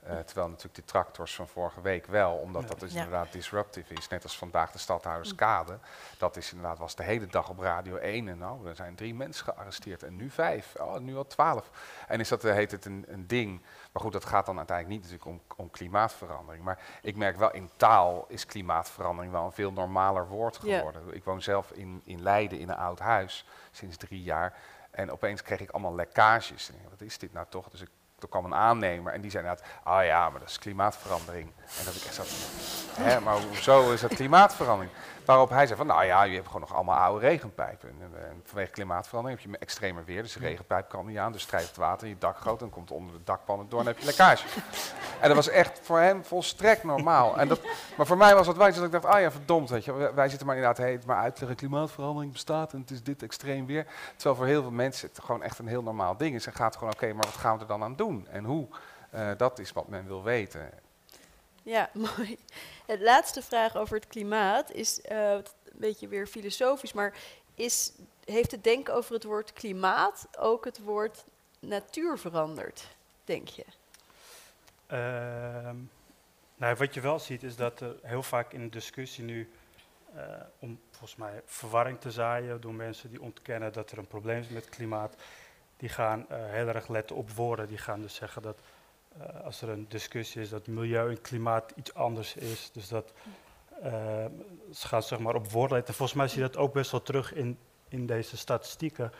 Uh, terwijl natuurlijk de tractors van vorige week wel, omdat dat dus inderdaad disruptief is. Net als vandaag de stadhouderskade. Dat is inderdaad, was de hele dag op Radio 1. En nou, er zijn drie mensen gearresteerd en nu vijf. Oh, nu al twaalf. En is dat, uh, heet het een, een ding. Maar goed, dat gaat dan uiteindelijk niet natuurlijk om, om, klimaatverandering. Maar ik merk wel, in taal is klimaatverandering wel een veel normaler woord geworden. Ik woon zelf in, in Leiden in een oud huis sinds drie jaar. En opeens kreeg ik allemaal lekkages. En wat is dit nou toch? Dus ik er kwam een aannemer en die zei inderdaad, ah ja, maar dat is klimaatverandering. En dat ik echt zat, hè, maar hoezo is dat klimaatverandering? Waarop hij zei van, nou ja, je hebt gewoon nog allemaal oude regenpijpen. En, en vanwege klimaatverandering heb je extremer weer, dus de regenpijp kan niet aan, dus strijdt het water in je dak groot en komt onder de dakpannen door en heb je lekkage. en dat was echt voor hem volstrekt normaal. En dat, maar voor mij was het wijs dat ik dacht, ah ja, verdomd, weet je, wij zitten maar inderdaad heet maar uit tegen klimaatverandering bestaat en het is dit extreem weer. Terwijl voor heel veel mensen het gewoon echt een heel normaal ding is en gaat gewoon, oké, maar wat gaan we er dan aan doen en hoe? Uh, dat is wat men wil weten. Ja, mooi. De laatste vraag over het klimaat is uh, een beetje weer filosofisch, maar is, heeft het denken over het woord klimaat ook het woord natuur veranderd, denk je? Uh, nou, wat je wel ziet is dat er heel vaak in de discussie nu, uh, om volgens mij verwarring te zaaien door mensen die ontkennen dat er een probleem is met klimaat, die gaan uh, heel erg letten op woorden. Die gaan dus zeggen dat uh, als er een discussie is dat milieu en klimaat iets anders is. Dus dat uh, ze gaan zeg maar op woorden letten. Volgens mij zie je dat ook best wel terug in, in deze statistieken.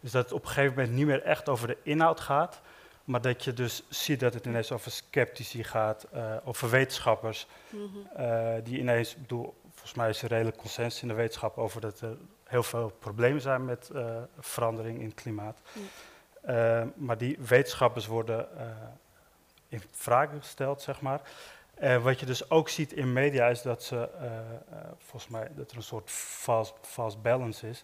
Is dat het op een gegeven moment niet meer echt over de inhoud gaat. Maar dat je dus ziet dat het ineens over sceptici gaat, uh, over wetenschappers. Mm -hmm. die ineens, bedoel, volgens mij is er redelijk consensus in de wetenschap over dat er heel veel problemen zijn met verandering in het klimaat. Mm. maar die wetenschappers worden in vraag gesteld, zeg maar. Uh, wat je dus ook ziet in media is dat ze, uh, uh, volgens mij, dat er een soort false balance is.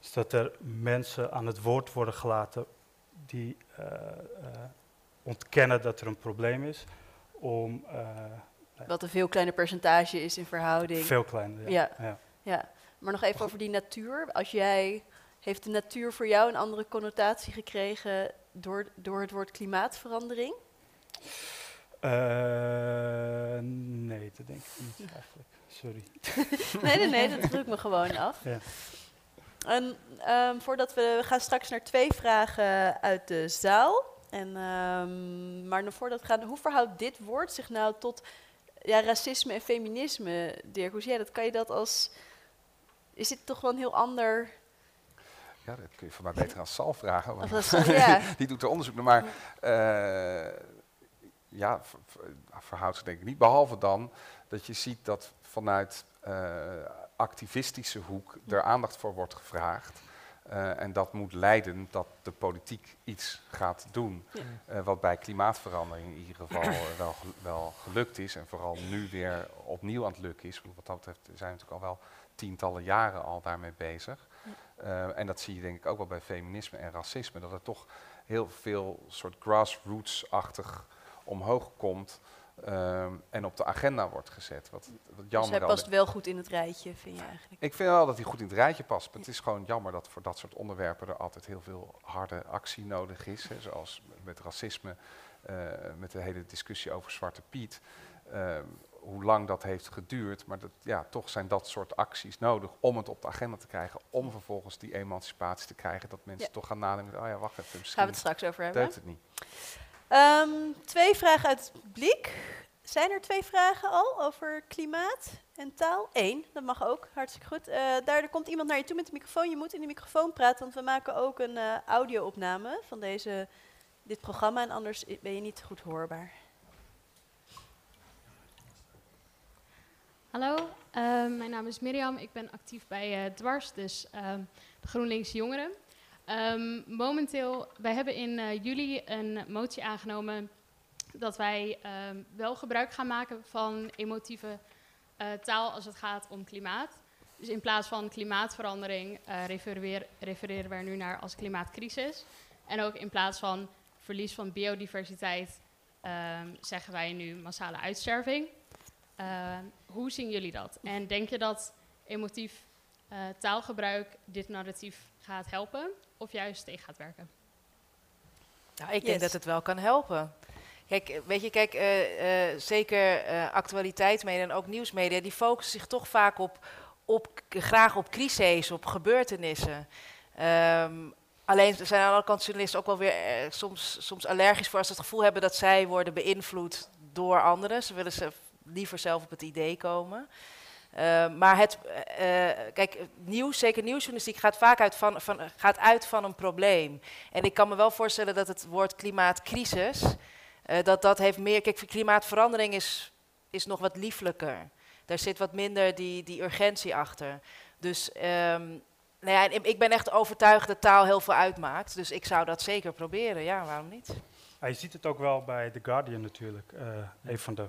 Is dat er mensen aan het woord worden gelaten die ontkennen dat er een probleem is. Om, Wat een veel kleiner percentage is in verhouding. Veel kleiner, ja. ja. ja. ja. Maar nog even over die natuur. Als jij, heeft de natuur voor jou een andere connotatie gekregen door, door het woord klimaatverandering? Uh, nee, dat denk ik niet eigenlijk. Sorry. nee, nee, nee, dat druk me gewoon af. Ja. En um, voordat we, we gaan straks naar twee vragen uit de zaal. En, um, maar voordat we gaan, hoe verhoudt dit woord zich nou tot ja, racisme en feminisme, Dirk, hoe zie jij dat? Kan je dat als... Is dit toch wel een heel ander... Ja, dat kun je van mij beter aan Sal vragen. Want ja. die doet er onderzoek naar. Maar eh, ja, ver- ver- verhoudt zich denk ik niet. Behalve dan dat je ziet dat vanuit eh, activistische hoek er aandacht voor wordt gevraagd. Eh, en dat moet leiden dat de politiek iets gaat doen. Ja. Eh, wat bij klimaatverandering in ieder geval wel, wel gelukt is. En vooral nu weer opnieuw aan het lukken is. Want Wat dat betreft zijn we natuurlijk al wel tientallen jaren al daarmee bezig. En dat zie je denk ik ook wel bij feminisme en racisme. Dat er toch heel veel soort grassroots-achtig omhoog komt. ehm, en op de agenda wordt gezet. Wat, wat Dus hij past wel goed in het rijtje, vind je eigenlijk? ik vind wel dat hij goed in het rijtje past. Maar het is gewoon jammer dat voor dat soort onderwerpen er altijd heel veel harde actie nodig is. Hè, zoals met racisme, eh, met de hele discussie over Zwarte Piet. Ehm, hoe lang dat heeft geduurd. Maar dat, ja, toch zijn dat soort acties nodig om het op de agenda te krijgen. Om vervolgens die emancipatie te krijgen. Dat mensen Ja. toch gaan nadenken. Oh ja, wacht even. Gaan Misschien we het straks over hebben. deugt het niet. Ehm, twee vragen uit het publiek. Zijn er twee vragen al over klimaat en taal? Eén, dat mag ook, hartstikke goed. Eh er komt iemand naar je toe met de microfoon. Je moet in de microfoon praten, want we maken ook een eh audio-opname van deze, dit programma. En anders ben je niet goed hoorbaar. Hallo, ehm, mijn naam is Mirjam. Ik ben actief bij eh, Dwars, dus ehm, de GroenLinks Jongeren. Ehm, momenteel, wij hebben in eh, juli een motie aangenomen dat wij ehm, wel gebruik gaan maken van emotieve eh, taal als het gaat om klimaat. Dus in plaats van klimaatverandering eh, refereren we er nu naar als klimaatcrisis. En ook in plaats van verlies van biodiversiteit ehm, zeggen wij nu massale uitsterving. Hoe zien jullie dat? En denk je dat emotief taalgebruik dit narratief gaat helpen of juist tegen gaat werken? Nou, ik Yes. denk dat het wel kan helpen. Kijk, weet je, kijk, eh, eh, zeker eh actualiteitsmedia en ook nieuwsmedia, die focussen zich toch vaak op, op graag op crises, op gebeurtenissen. Ehm, alleen zijn aan de andere kant journalisten ook wel weer eh, soms, soms allergisch voor als ze het gevoel hebben dat zij worden beïnvloed door anderen. Ze willen ze liever zelf op het idee komen. Ehm, maar het, eh, eh, kijk, nieuws, zeker nieuwsjournalistiek, gaat vaak uit van, van, gaat uit van een probleem. En ik kan me wel voorstellen dat het woord klimaatcrisis, eh, dat dat heeft meer... Kijk, klimaatverandering is, is nog wat lieflijker. Daar zit wat minder die, die urgentie achter. Dus ehm, nou ja, ik ben echt overtuigd dat taal heel veel uitmaakt. Dus ik zou dat zeker proberen. Ja, waarom niet? Ja, je ziet het ook wel bij The Guardian natuurlijk, een van de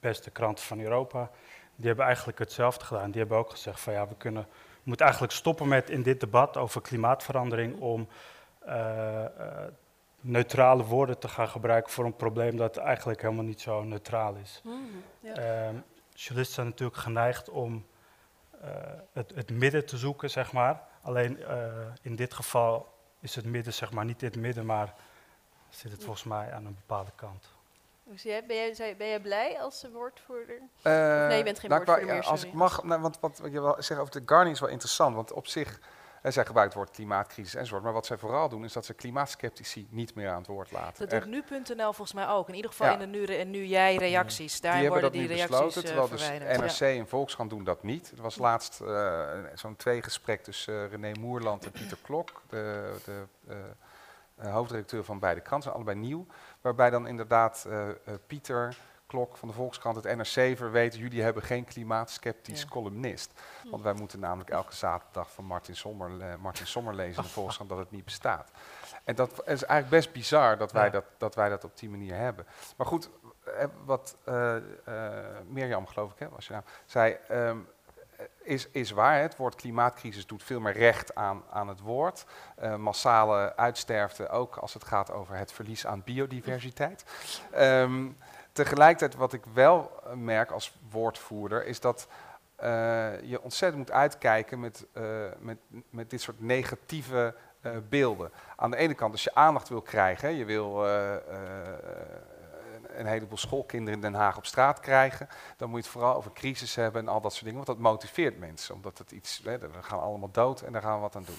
beste kranten van Europa. Die hebben eigenlijk hetzelfde gedaan. Die hebben ook gezegd van ja, we kunnen, we moeten eigenlijk stoppen met in dit debat over klimaatverandering om eh, eh, neutrale woorden te gaan gebruiken voor een probleem dat eigenlijk helemaal niet zo neutraal is. Ja. Ehm, journalisten zijn natuurlijk geneigd om eh, het, het midden te zoeken, zeg maar. Alleen in dit geval is het midden, zeg maar, niet het midden, maar zit het volgens mij aan een bepaalde kant. Zie jij, ben, jij, zei- ben jij blij als woordvoerder? Eh, nee, je bent geen nou, woordvoerder meer, Als ik mag, nou, want wat je wel zegt over de Guardian is wel interessant. Want op zich, eh, zij gebruikt het woord klimaatcrisis enzovoort. Maar wat zij vooral doen, is dat ze klimaatskeptici niet meer aan het woord laten. Dat doet nu.nl volgens mij ook. In ieder geval Ja. in de nu, en nu jij reacties. Daar die hebben worden dat die nu reacties besloten, eh, terwijl dus. NRC en Volkskrant doen dat niet. Er was laatst eh, zo'n tweegesprek tussen René Moerland en Pieter Klok, de, de hoofdredacteur van beide kranten, allebei nieuw. Waarbij dan inderdaad eh, eh, Pieter Klok van de Volkskrant het NRC verweet, jullie hebben geen klimaatskeptisch Ja. columnist. Want wij moeten namelijk elke zaterdag van Martin Sommer, Martin Sommer lezen in de Volkskrant dat het niet bestaat. En dat is eigenlijk best bizar dat wij, Ja. dat, dat, wij dat op die manier hebben. Maar goed, eh, wat eh, Mirjam, geloof ik, hè, was je naam, zei, ehm, is, is waar. Het woord klimaatcrisis doet veel meer recht aan, aan het woord. Eh, massale uitsterfte, ook als het gaat over het verlies aan biodiversiteit. Ehm, tegelijkertijd, wat ik wel merk als woordvoerder, is dat eh, je ontzettend moet uitkijken met, eh, met, met dit soort negatieve beelden. Aan de ene kant, als je aandacht wil krijgen, je wil een heleboel schoolkinderen in Den Haag op straat krijgen, dan moet je het vooral over crisis hebben en al dat soort dingen, want dat motiveert mensen, omdat het iets, we gaan allemaal dood en daar gaan we wat aan doen.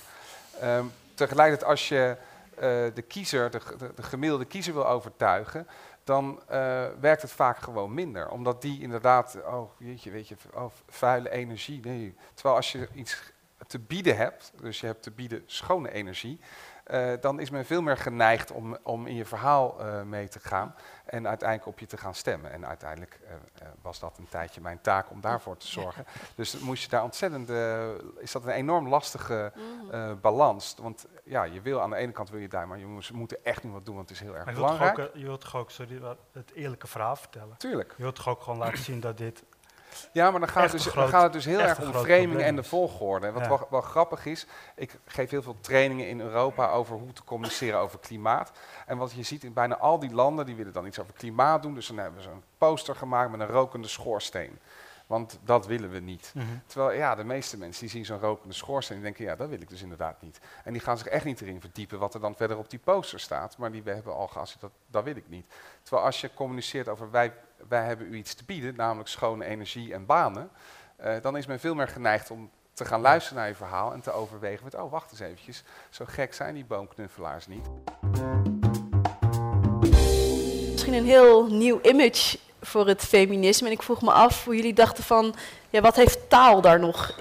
Ehm, tegelijkertijd, als je eh, de kiezer, de, de gemiddelde kiezer wil overtuigen, dan eh, werkt het vaak gewoon minder. Omdat die inderdaad, oh jeetje, weet je, oh, vuile energie. Nee. Terwijl als je iets te bieden hebt, dus je hebt te bieden schone energie, eh, dan is men veel meer geneigd om, om in je verhaal eh, mee te gaan en uiteindelijk op je te gaan stemmen. En uiteindelijk eh, eh, was dat een tijdje mijn taak om daarvoor te zorgen. Dus moest je daar ontzettend, eh, is dat een enorm lastige eh, balans. Want ja, je wil aan de ene kant wil je daar, maar je moet er echt nu wat doen, want het is heel erg Maar je wilt, belangrijk. ook, eh, je wilt toch ook sorry, het eerlijke verhaal vertellen? Tuurlijk. Je wilt toch ook gewoon laten zien dat dit... Ja, maar dan gaat, het dus, dan gaat het dus heel echt erg om framing en de volgorde. En wat Ja. wel, wel grappig is, ik geef heel veel trainingen in Europa over hoe te communiceren over klimaat. En wat je ziet in bijna al die landen, die willen dan iets over klimaat doen. Dus dan hebben ze een poster gemaakt met een rokende schoorsteen. Want dat willen we niet. Terwijl ja, de meeste mensen die zien zo'n rokende schoorsteen en denken, ja, dat wil ik dus inderdaad niet. En die gaan zich echt niet erin verdiepen wat er dan verder op die poster staat. Maar die we hebben al gehad, dat, dat wil ik niet. Terwijl als je communiceert over wij, wij hebben u iets te bieden, namelijk schone energie en banen, eh, dan is men veel meer geneigd om te gaan luisteren naar je verhaal en te overwegen met, oh wacht eens eventjes, zo gek zijn die boomknuffelaars niet. Misschien een heel nieuw image voor het feminisme. En ik vroeg me af hoe jullie dachten van, ja, wat heeft taal daar nog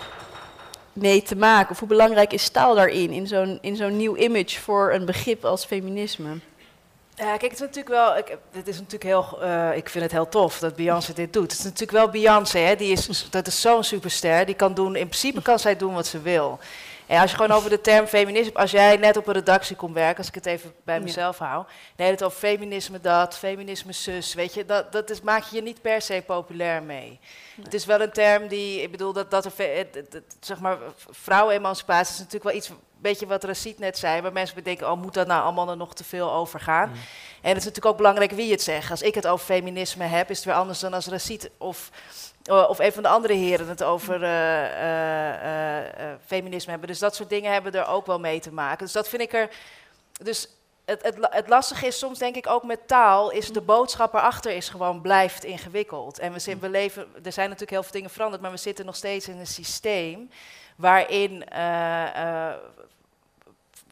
mee te maken? Of hoe belangrijk is taal daarin, in zo'n, zo'n nieuw image voor een begrip als feminisme? Ja, kijk, het is natuurlijk wel. Ik, dit is natuurlijk heel. eh, ik vind het heel tof dat Beyoncé dit doet. Het is natuurlijk wel Beyoncé, hè? Die is, dat is zo'n superster. Die kan doen. In principe kan zij doen wat ze wil. En als je gewoon over de term feminisme. Als jij net op een redactie komt werken, als ik het even bij Ja. mezelf hou. Nee, het over feminisme dat, feminisme zus. Weet je, dat, dat is, maak je je niet per se populair mee. Het is wel een term die. Ik bedoel, dat, dat er. het- het- het- zeg maar, vrouwenemancipatie is natuurlijk wel iets. Beetje wat Racit net zei, waar mensen bedenken, oh, moet dat nou allemaal er nog te veel over gaan? En het is natuurlijk ook belangrijk wie het zegt. Als ik het over feminisme heb, is het weer anders dan als Racit of, eh, of een van de andere heren het over eh, feminisme hebben. Dus dat soort dingen hebben er ook wel mee te maken. Dus dat vind ik er. Dus het, het, het lastige is soms, denk ik, ook met taal, is de boodschap erachter is gewoon blijft ingewikkeld. En we, zitten, we leven, er zijn natuurlijk heel veel dingen veranderd, maar we zitten nog steeds in een systeem waarin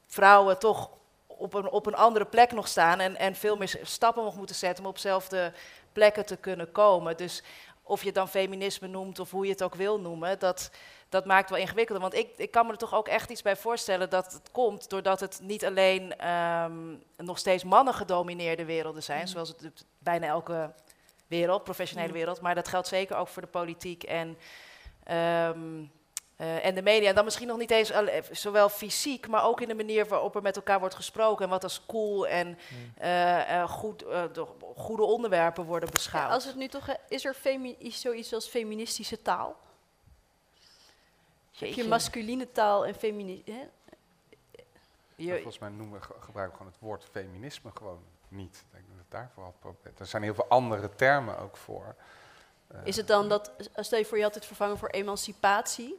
vrouwen toch op een, op een andere plek nog staan en, en veel meer stappen nog moeten zetten om op dezelfde plekken te kunnen komen. Dus of je het dan feminisme noemt of hoe je het ook wil noemen, dat, dat maakt wel ingewikkelder. Want ik, ik kan me er toch ook echt iets bij voorstellen dat het komt doordat het niet alleen ehm, nog steeds mannen gedomineerde werelden zijn, zoals het bijna elke wereld, professionele Mm. wereld, maar dat geldt zeker ook voor de politiek en, ehm, eh, en de media. En dan misschien nog niet eens alle- zowel fysiek, maar ook in de manier waarop er met elkaar wordt gesproken en wat als cool en eh, eh, goed, eh, de goede onderwerpen worden beschouwd. Ja, als het nu toch, eh, is er is zoiets als feministische taal? Heb je Jeetje. masculine taal en feminisme? Je- Volgens mij noemen ge- gebruiken we gewoon het woord feminisme gewoon niet. Ik denk dat het daar vooral het probleem Er zijn heel veel andere termen ook voor. Eh, Is het dan dat, eh, stel je voor je had het vervangen voor emancipatie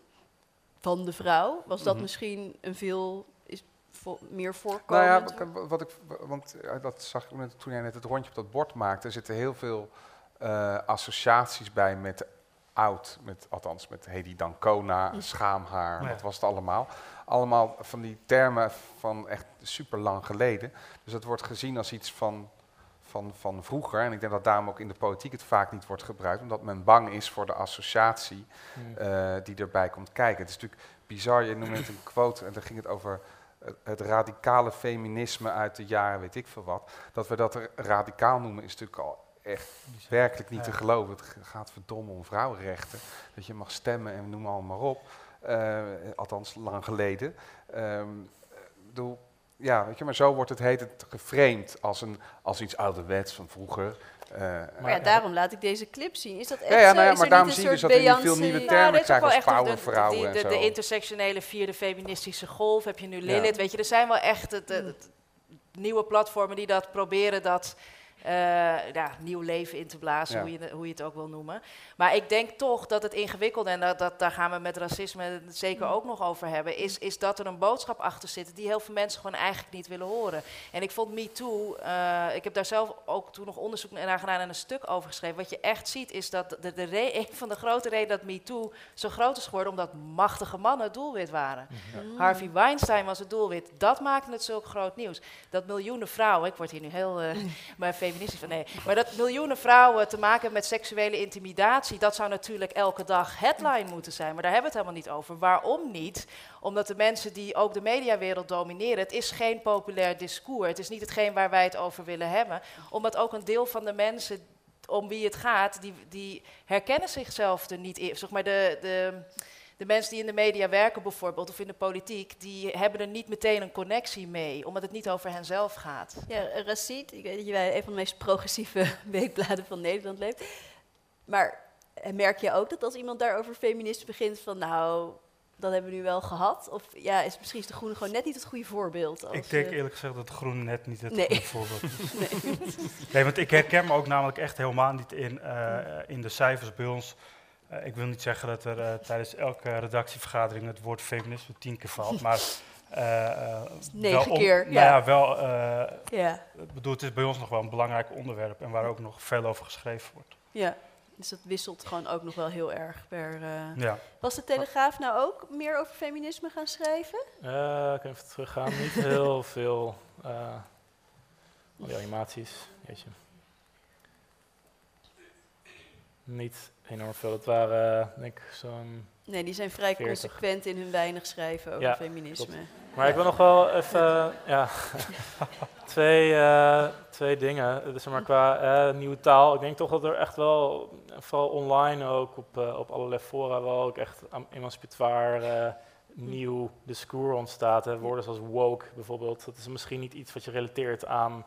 van de vrouw, was dat Mhm. misschien een veel is vo- meer Nou voorkomend? ja, wat, wat ik, want dat zag ik net, toen jij net het rondje op dat bord maakte. Er zitten heel veel eh, associaties bij met oud. Met, althans, met Hedy Dancona, Mm. schaamhaar, wat was het allemaal. Allemaal van die termen van echt super lang geleden. Dus dat wordt gezien als iets van, van, van vroeger. En ik denk dat daarom ook in de politiek het vaak niet wordt gebruikt. Omdat men bang is voor de associatie eh, die erbij komt kijken. Het is natuurlijk bizar, je noemde het een quote en daar ging het over het, radicale feminisme uit de jaren weet ik veel wat. Dat we dat er radicaal noemen is natuurlijk al echt werkelijk niet te geloven. Het gaat verdomme om vrouwenrechten. Dat je mag stemmen en noem allemaal maar op. Eh, althans, lang geleden. Ik bedoel, ja, weet je, maar zo wordt het heet het geframed als, een, als iets ouderwets van vroeger. Eh, Maar ja, daarom laat ik deze clip zien. Is dat echt Ja, ja, zo? nou ja, Is maar er daarom zie je soort dus dat er nu veel nieuwe termen krijgen wel als echt de- powervrouwen de, en de, de, zo. intersectionele vierde feministische golf. Heb je nu Ja. Lilith, weet je, er zijn wel echt nieuwe platformen die dat proberen dat eh, ja, nieuw leven in te blazen, Ja. hoe, je, het- hoe je het ook wil noemen. Maar ik denk toch dat het ingewikkelde, en dat, dat, daar gaan we met racisme het zeker ook nog over hebben, is, is dat er een boodschap achter zit die heel veel mensen gewoon eigenlijk niet willen horen. En ik vond MeToo, eh ik heb daar zelf ook toen nog onderzoek naar gedaan en een stuk over geschreven. Wat je echt ziet is dat de, de re- een van de grote redenen dat MeToo zo groot is geworden, omdat machtige mannen het doelwit waren. Mm. Harvey Weinstein was het doelwit. Dat maakte het zulk groot nieuws. Dat miljoenen vrouwen, ik word hier nu heel eh maar feministisch van nee, maar dat miljoenen vrouwen te maken hebben met seksuele intimidatie, dat zou natuurlijk elke dag headline moeten zijn. Maar daar hebben we het helemaal niet over. Waarom niet? Omdat de mensen die ook de mediawereld domineren, het is geen populair discours. Het is niet hetgeen waar wij het over willen hebben. Omdat ook een deel van de mensen om wie het gaat, die, die herkennen zichzelf er niet in. Zeg maar de, de, de mensen die in de media werken bijvoorbeeld, of in de politiek, die hebben er niet meteen een connectie mee, omdat het niet over henzelf gaat. Ja, Racit, ik weet dat jij een van de meest progressieve weekbladen van Nederland leeft. Maar eh, merk je ook dat als iemand daarover feminisme begint van nou, dat hebben we nu wel gehad? Of ja, is misschien is de Groene gewoon net niet het goede voorbeeld? Als, Ik denk eerlijk gezegd dat groen net niet het Nee. goede voorbeeld is. Nee. want ik herken me ook namelijk echt helemaal niet in, eh, in de cijfers bij ons. Eh, ik wil niet zeggen dat er eh, tijdens elke redactievergadering het woord feminisme tien keer valt, maar... eh, eh, Negen om- keer, Nou ja. ja, wel... eh, ja, ik bedoel, het is bij ons nog wel een belangrijk onderwerp en waar ook nog veel over geschreven wordt. ja, dus dat wisselt gewoon ook nog wel heel erg per... eh, Ja. Was de Telegraaf nou ook meer over feminisme gaan schrijven? Eh, ik kan even teruggaan. Niet heel veel. eh al die animaties. Jeetje. Niet enorm veel. Het waren, eh, denk ik, zo'n. Nee, die zijn vrij 40. consequent in hun weinig schrijven over Ja, feminisme. Maar ik wil nog wel even. ja. twee, eh, twee dingen. Dus zeg maar qua eh, nieuwe taal. Ik denk toch dat er echt wel, vooral online ook, op, eh, op allerlei fora, wel ook echt emancipatoire. eh, nieuw discours ontstaat. Hè. Woorden zoals woke bijvoorbeeld. Dat is misschien niet iets wat je relateert aan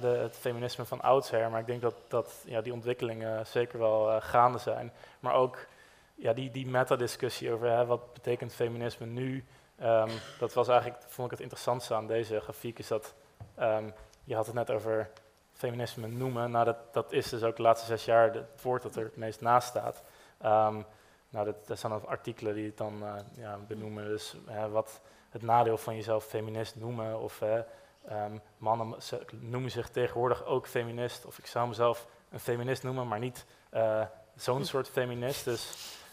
de, het feminisme van oudsher. Maar ik denk dat, dat ja, die ontwikkelingen zeker wel eh, gaande zijn. Maar ook ja, die, die meta-discussie over hè, wat betekent feminisme nu. Ehm, dat was eigenlijk, vond ik het interessantste aan deze grafiek, is dat ehm, je had het net over feminisme noemen. Nou, dat, is dus ook de laatste zes jaar het woord dat er het meest naast staat. Ehm, nou, dat, zijn dan artikelen die het dan eh, ja, benoemen. Dus wat het nadeel van jezelf feminist noemen. Of ehm, mannen ze- noemen zich tegenwoordig ook feminist. Of ik zou mezelf een feminist noemen, maar niet eh, zo'n soort feminist. Dus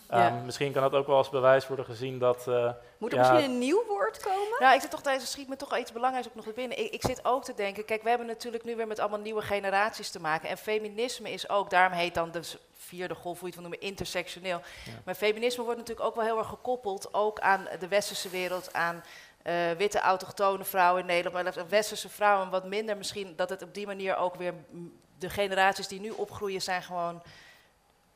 ehm, Ja. misschien kan dat ook wel als bewijs worden gezien dat... eh, Moet er Ja. misschien een nieuw woord komen? Nou, ik zit toch tijdens schiet me toch wel iets belangrijks ook nog naar binnen. Ik, ik zit ook te denken, kijk, we hebben natuurlijk nu weer met allemaal nieuwe generaties te maken. En feminisme is ook, daarom heet dan de vierde golf, hoe je het wil noemen, intersectioneel. Ja. Maar feminisme wordt natuurlijk ook wel heel erg gekoppeld, ook aan de westerse wereld, aan eh, witte autochtone vrouwen in Nederland, maar westerse vrouwen wat minder misschien, dat het op die manier ook weer, de generaties die nu opgroeien zijn gewoon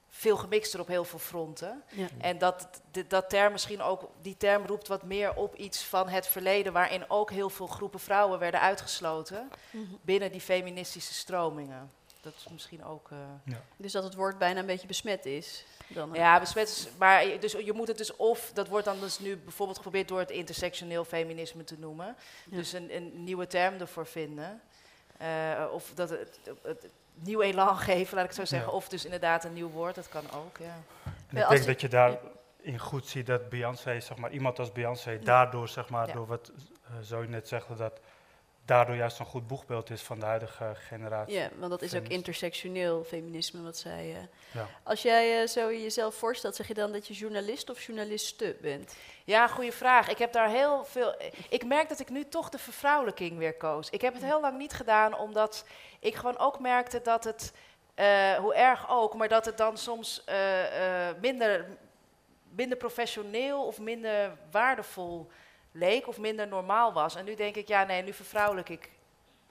veel gemixter op heel veel fronten. Ja. En dat, dat term misschien ook, die term roept wat meer op iets van het verleden, waarin ook heel veel groepen vrouwen werden uitgesloten Mhm. binnen die feministische stromingen. Dat is misschien ook. eh, Dus dat het woord bijna een beetje besmet is. Dan, eh. ja, besmet is, maar je- dus je moet het dus of, dat wordt dan dus nu bijvoorbeeld geprobeerd door het intersectioneel feminisme te noemen. Ja. Dus een, een nieuwe term ervoor vinden. Eh, of dat het, het, het nieuw elan geven, laat ik het zo zeggen. Ja. Of dus inderdaad een nieuw woord, dat kan ook, ja. En ik denk je- dat je daarin goed ziet dat Beyoncé, zeg maar, iemand als Beyoncé, daardoor, zeg maar, Ja. door wat uh, zo je net zegde, dat daardoor juist een goed boegbeeld is van de huidige generatie. Ja, want dat is ook intersectioneel feminisme wat zij. eh. Ja. Als jij eh, zo jezelf voorstelt, zeg je dan dat je journalist of journaliste bent? Ja, goede vraag. Ik heb daar heel veel. Ik merk dat ik nu toch de vervrouwelijking weer koos. Ik heb het heel lang niet gedaan, omdat ik gewoon ook merkte dat het, eh, hoe erg ook, maar dat het dan soms eh, eh, minder, minder professioneel of minder waardevol leek of minder normaal was. En nu denk ik, ja, nee, nu vervrouwelijk ik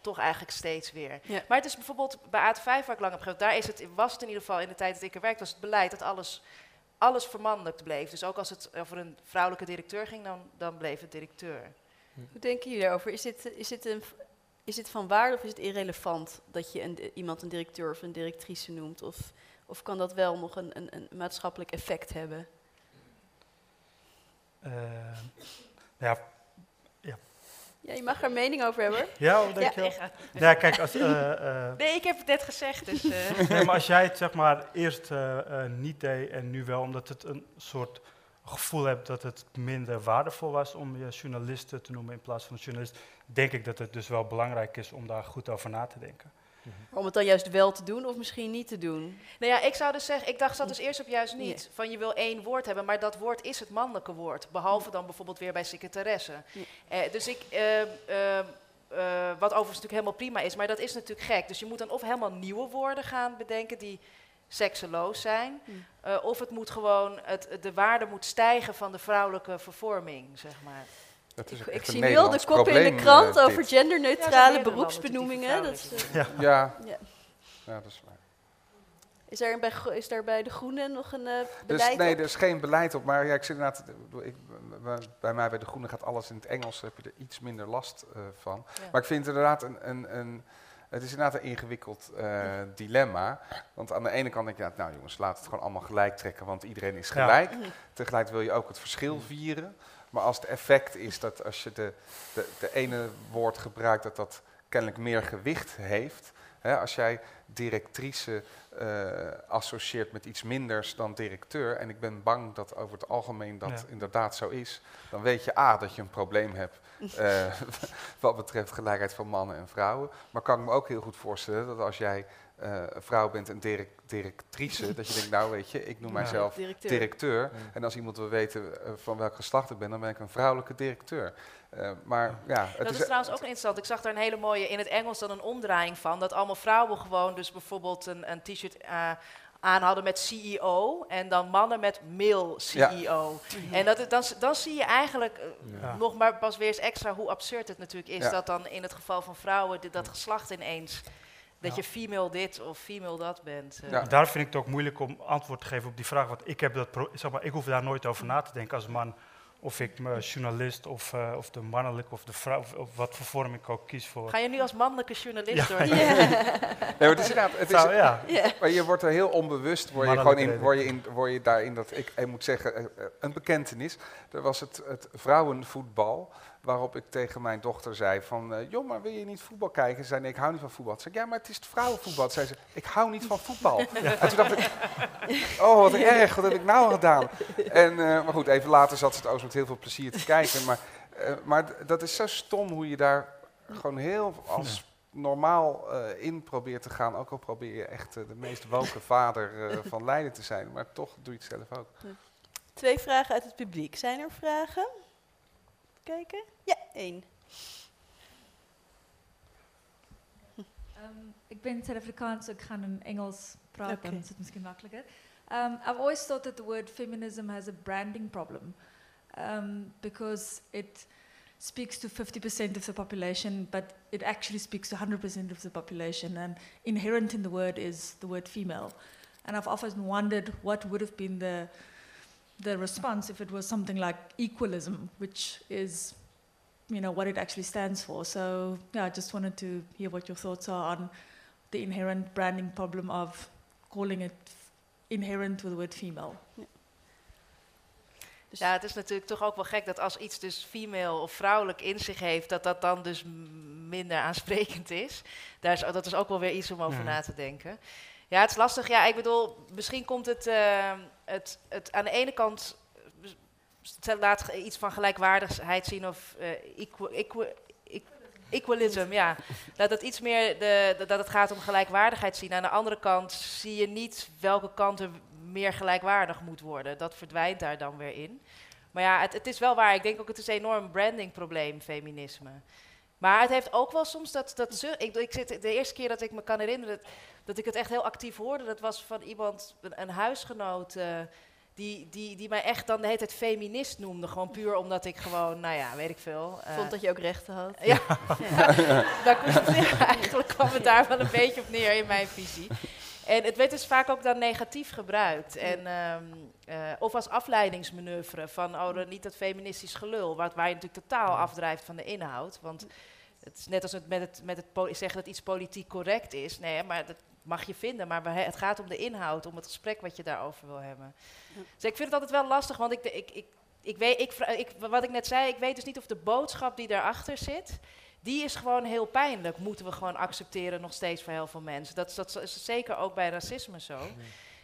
toch eigenlijk steeds weer. Ja. Maar het is bijvoorbeeld bij AT5 waar ik lang heb gewerkt, daar is het, was het in ieder geval in de tijd dat ik er werkte, was het beleid dat alles alles vermannelijkt bleef. Dus ook als het over een vrouwelijke directeur ging, dan, dan bleef het directeur. Hoe denken jullie daarover? Is dit, is dit, een, is dit van waarde of is het irrelevant dat je een, iemand een directeur of een directrice noemt? Of, of kan dat wel nog een, een, een maatschappelijk effect hebben? Eh, ja, Ja, je mag er een mening over hebben. Ja, oh, dankjewel. Ja, Ja, kijk, als, eh, eh, Nee, ik heb het net gezegd, dus... eh, nee, maar als jij het zeg maar eerst niet deed en nu wel, omdat het een soort gevoel hebt dat het minder waardevol was om je journalisten te noemen in plaats van een journalist, denk ik dat het dus wel belangrijk is om daar goed over na te denken. Om het dan juist wel te doen of misschien niet te doen. Nou ja, ik zou dus zeggen, ik dacht zat dus eerst op juist niet. Van je wil één woord hebben, maar dat woord is het mannelijke woord. Behalve dan bijvoorbeeld weer bij secretaresse. Eh, dus ik, eh, eh, eh, wat overigens natuurlijk helemaal prima is, maar dat is natuurlijk gek. Dus je moet dan of helemaal nieuwe woorden gaan bedenken die sekseloos zijn. Of het moet gewoon, het, de waarde moet stijgen van de vrouwelijke vervorming, zeg maar. Dat is Ik, ik zie wel de Nederlands kop in de krant eh, over. Ja, genderneutrale er beroepsbenoemingen. Dat, is, eh, Ja, ja. ja, dat is waar. is, er bij, is daar bij de Groenen nog een eh Dus beleid nee, op? er is geen beleid op. Maar ja, ik zit inderdaad, ik bij- mij bij de Groenen gaat alles in het Engels, heb je er iets minder last eh, van. Ja. Maar ik vind het inderdaad een, een, een het is inderdaad een ingewikkeld eh, dilemma. Want aan de ene kant denk je, ja, nou jongens, laat het gewoon allemaal gelijk trekken, want iedereen is Ja. gelijk. Mhm. Tegelijk wil je ook het verschil vieren. Maar als het effect is dat als je de, de, de ene woord gebruikt, dat dat kennelijk meer gewicht heeft. Hè, als jij directrice eh, associeert met iets minders dan directeur, en ik ben bang dat over het algemeen dat Ja. inderdaad zo is, dan weet je A, dat je een probleem hebt eh, wat betreft gelijkheid van mannen en vrouwen. Maar kan ik me ook heel goed voorstellen dat als jij eh, een vrouw bent en direct, directrice, dat je denkt, nou weet je, ik noem Ja. mijzelf Directeur. directeur. En als iemand wil weten eh, van welk geslacht ik ben, dan ben ik een vrouwelijke directeur. Eh, maar ja, het dat is, trouwens ook interessant. Ik zag daar een hele mooie, in het Engels dan een omdraaiing van. Dat allemaal vrouwen gewoon dus bijvoorbeeld een, een t-shirt eh, aan hadden met CEO. En dan mannen met male CEO. En dat, het- dan, dan zie je eigenlijk Ja. nog maar pas weer eens extra hoe absurd het natuurlijk is. Ja. Dat dan in het geval van vrouwen dit, dat geslacht ineens... Dat Ja. je female dit of female dat bent. eh. Ja. Daar vind ik het ook moeilijk om antwoord te geven op die vraag, want ik, heb dat zeg maar, ik hoef daar nooit over na te denken als man. Of ik me journalist of, eh, of de mannelijke of de vrouw, of, of wat voor vorm ik ook kies voor. Ga je nu als mannelijke journalist Ja. door? Ja. Nee, maar het is inderdaad, het is, Zou- ja. Maar je wordt er heel onbewust, word je, gewoon in, word je, in, word je daarin dat, ik, ik moet zeggen, eh, eh, een bekentenis. Er was het, het vrouwenvoetbal, waarop ik tegen mijn dochter zei van, eh, joh, maar wil je niet voetbal kijken? Ze zei, nee, ik hou niet van voetbal. Toen zei ik, ja, maar het is het vrouwenvoetbal. Zei ze, ik hou niet van voetbal. En toen dacht ik, oh, wat erg, wat heb ik nou gedaan? En, eh, maar goed, even later zat ze het ook met heel veel plezier te kijken. Maar, eh, maar dat is zo stom hoe je daar gewoon heel als normaal eh, in probeert te gaan. Ook al probeer je echt de meest woke vader eh, van Leiden te zijn. Maar toch doe je het zelf ook. Twee vragen uit het publiek. Zijn er vragen? Kijken? Ja, één. Um, ik ben Zuid-Afrikaans, ik ga in Engels praten, Oké. dan is het misschien makkelijker. Um, I've always thought that the word feminism has a branding problem um, because it speaks to 50% of the population, but it actually speaks to 100% of the population. And inherent in the word is the word female. And I've often wondered what would have been the the response if it was something like equalism, which is you know what it actually stands for. So yeah, I just wanted to hear what your thoughts are on the inherent branding problem of calling it f- inherent with the word female. Dus Ja, het is natuurlijk toch ook wel gek dat als iets dus female of vrouwelijk in zich heeft, dat dat dan dus minder aansprekend is. Daar is. Dat is ook wel weer iets om over na te denken. Ja, het is lastig. Ja, ik bedoel, misschien komt het, eh, het, het aan de ene kant eh, laat iets van gelijkwaardigheid zien of equ- equalism, ja. Dat het iets meer de- dat het gaat om gelijkwaardigheid zien. Aan de andere kant zie je niet welke kant er meer gelijkwaardig moet worden. Dat verdwijnt daar dan weer in. Maar ja, het, het is wel waar. Ik denk ook het is een enorm brandingprobleem, feminisme. Maar het heeft ook wel soms dat... dat ik, ik zit, de eerste keer dat ik me kan herinneren dat, dat ik het echt heel actief hoorde... dat was van iemand, een, een huisgenoot... eh, die, die, die mij echt dan de hele tijd feminist noemde. Gewoon puur omdat ik gewoon, nou ja, weet ik veel. eh, vond dat je ook rechten had. ja, daar eigenlijk kwam het daar wel een beetje op neer in mijn visie. En het werd dus vaak ook dan negatief gebruikt. En, ehm, eh, of als afleidingsmanoeuvre van oh, niet dat feministisch gelul, wat, waar je natuurlijk totaal afdrijft van de inhoud. Want het is net als het met het, met het zeggen dat iets politiek correct is. Nee, maar dat mag je vinden. Maar het gaat om de inhoud, om het gesprek wat je daarover wil hebben. Ja. Dus ik vind het altijd wel lastig, want ik, ik, ik, ik weet, ik, wat ik net zei, ik weet dus niet of de boodschap die daarachter zit, die is gewoon heel pijnlijk. Moeten we gewoon accepteren nog steeds voor heel veel mensen. Dat, is- dat is zeker ook bij racisme zo.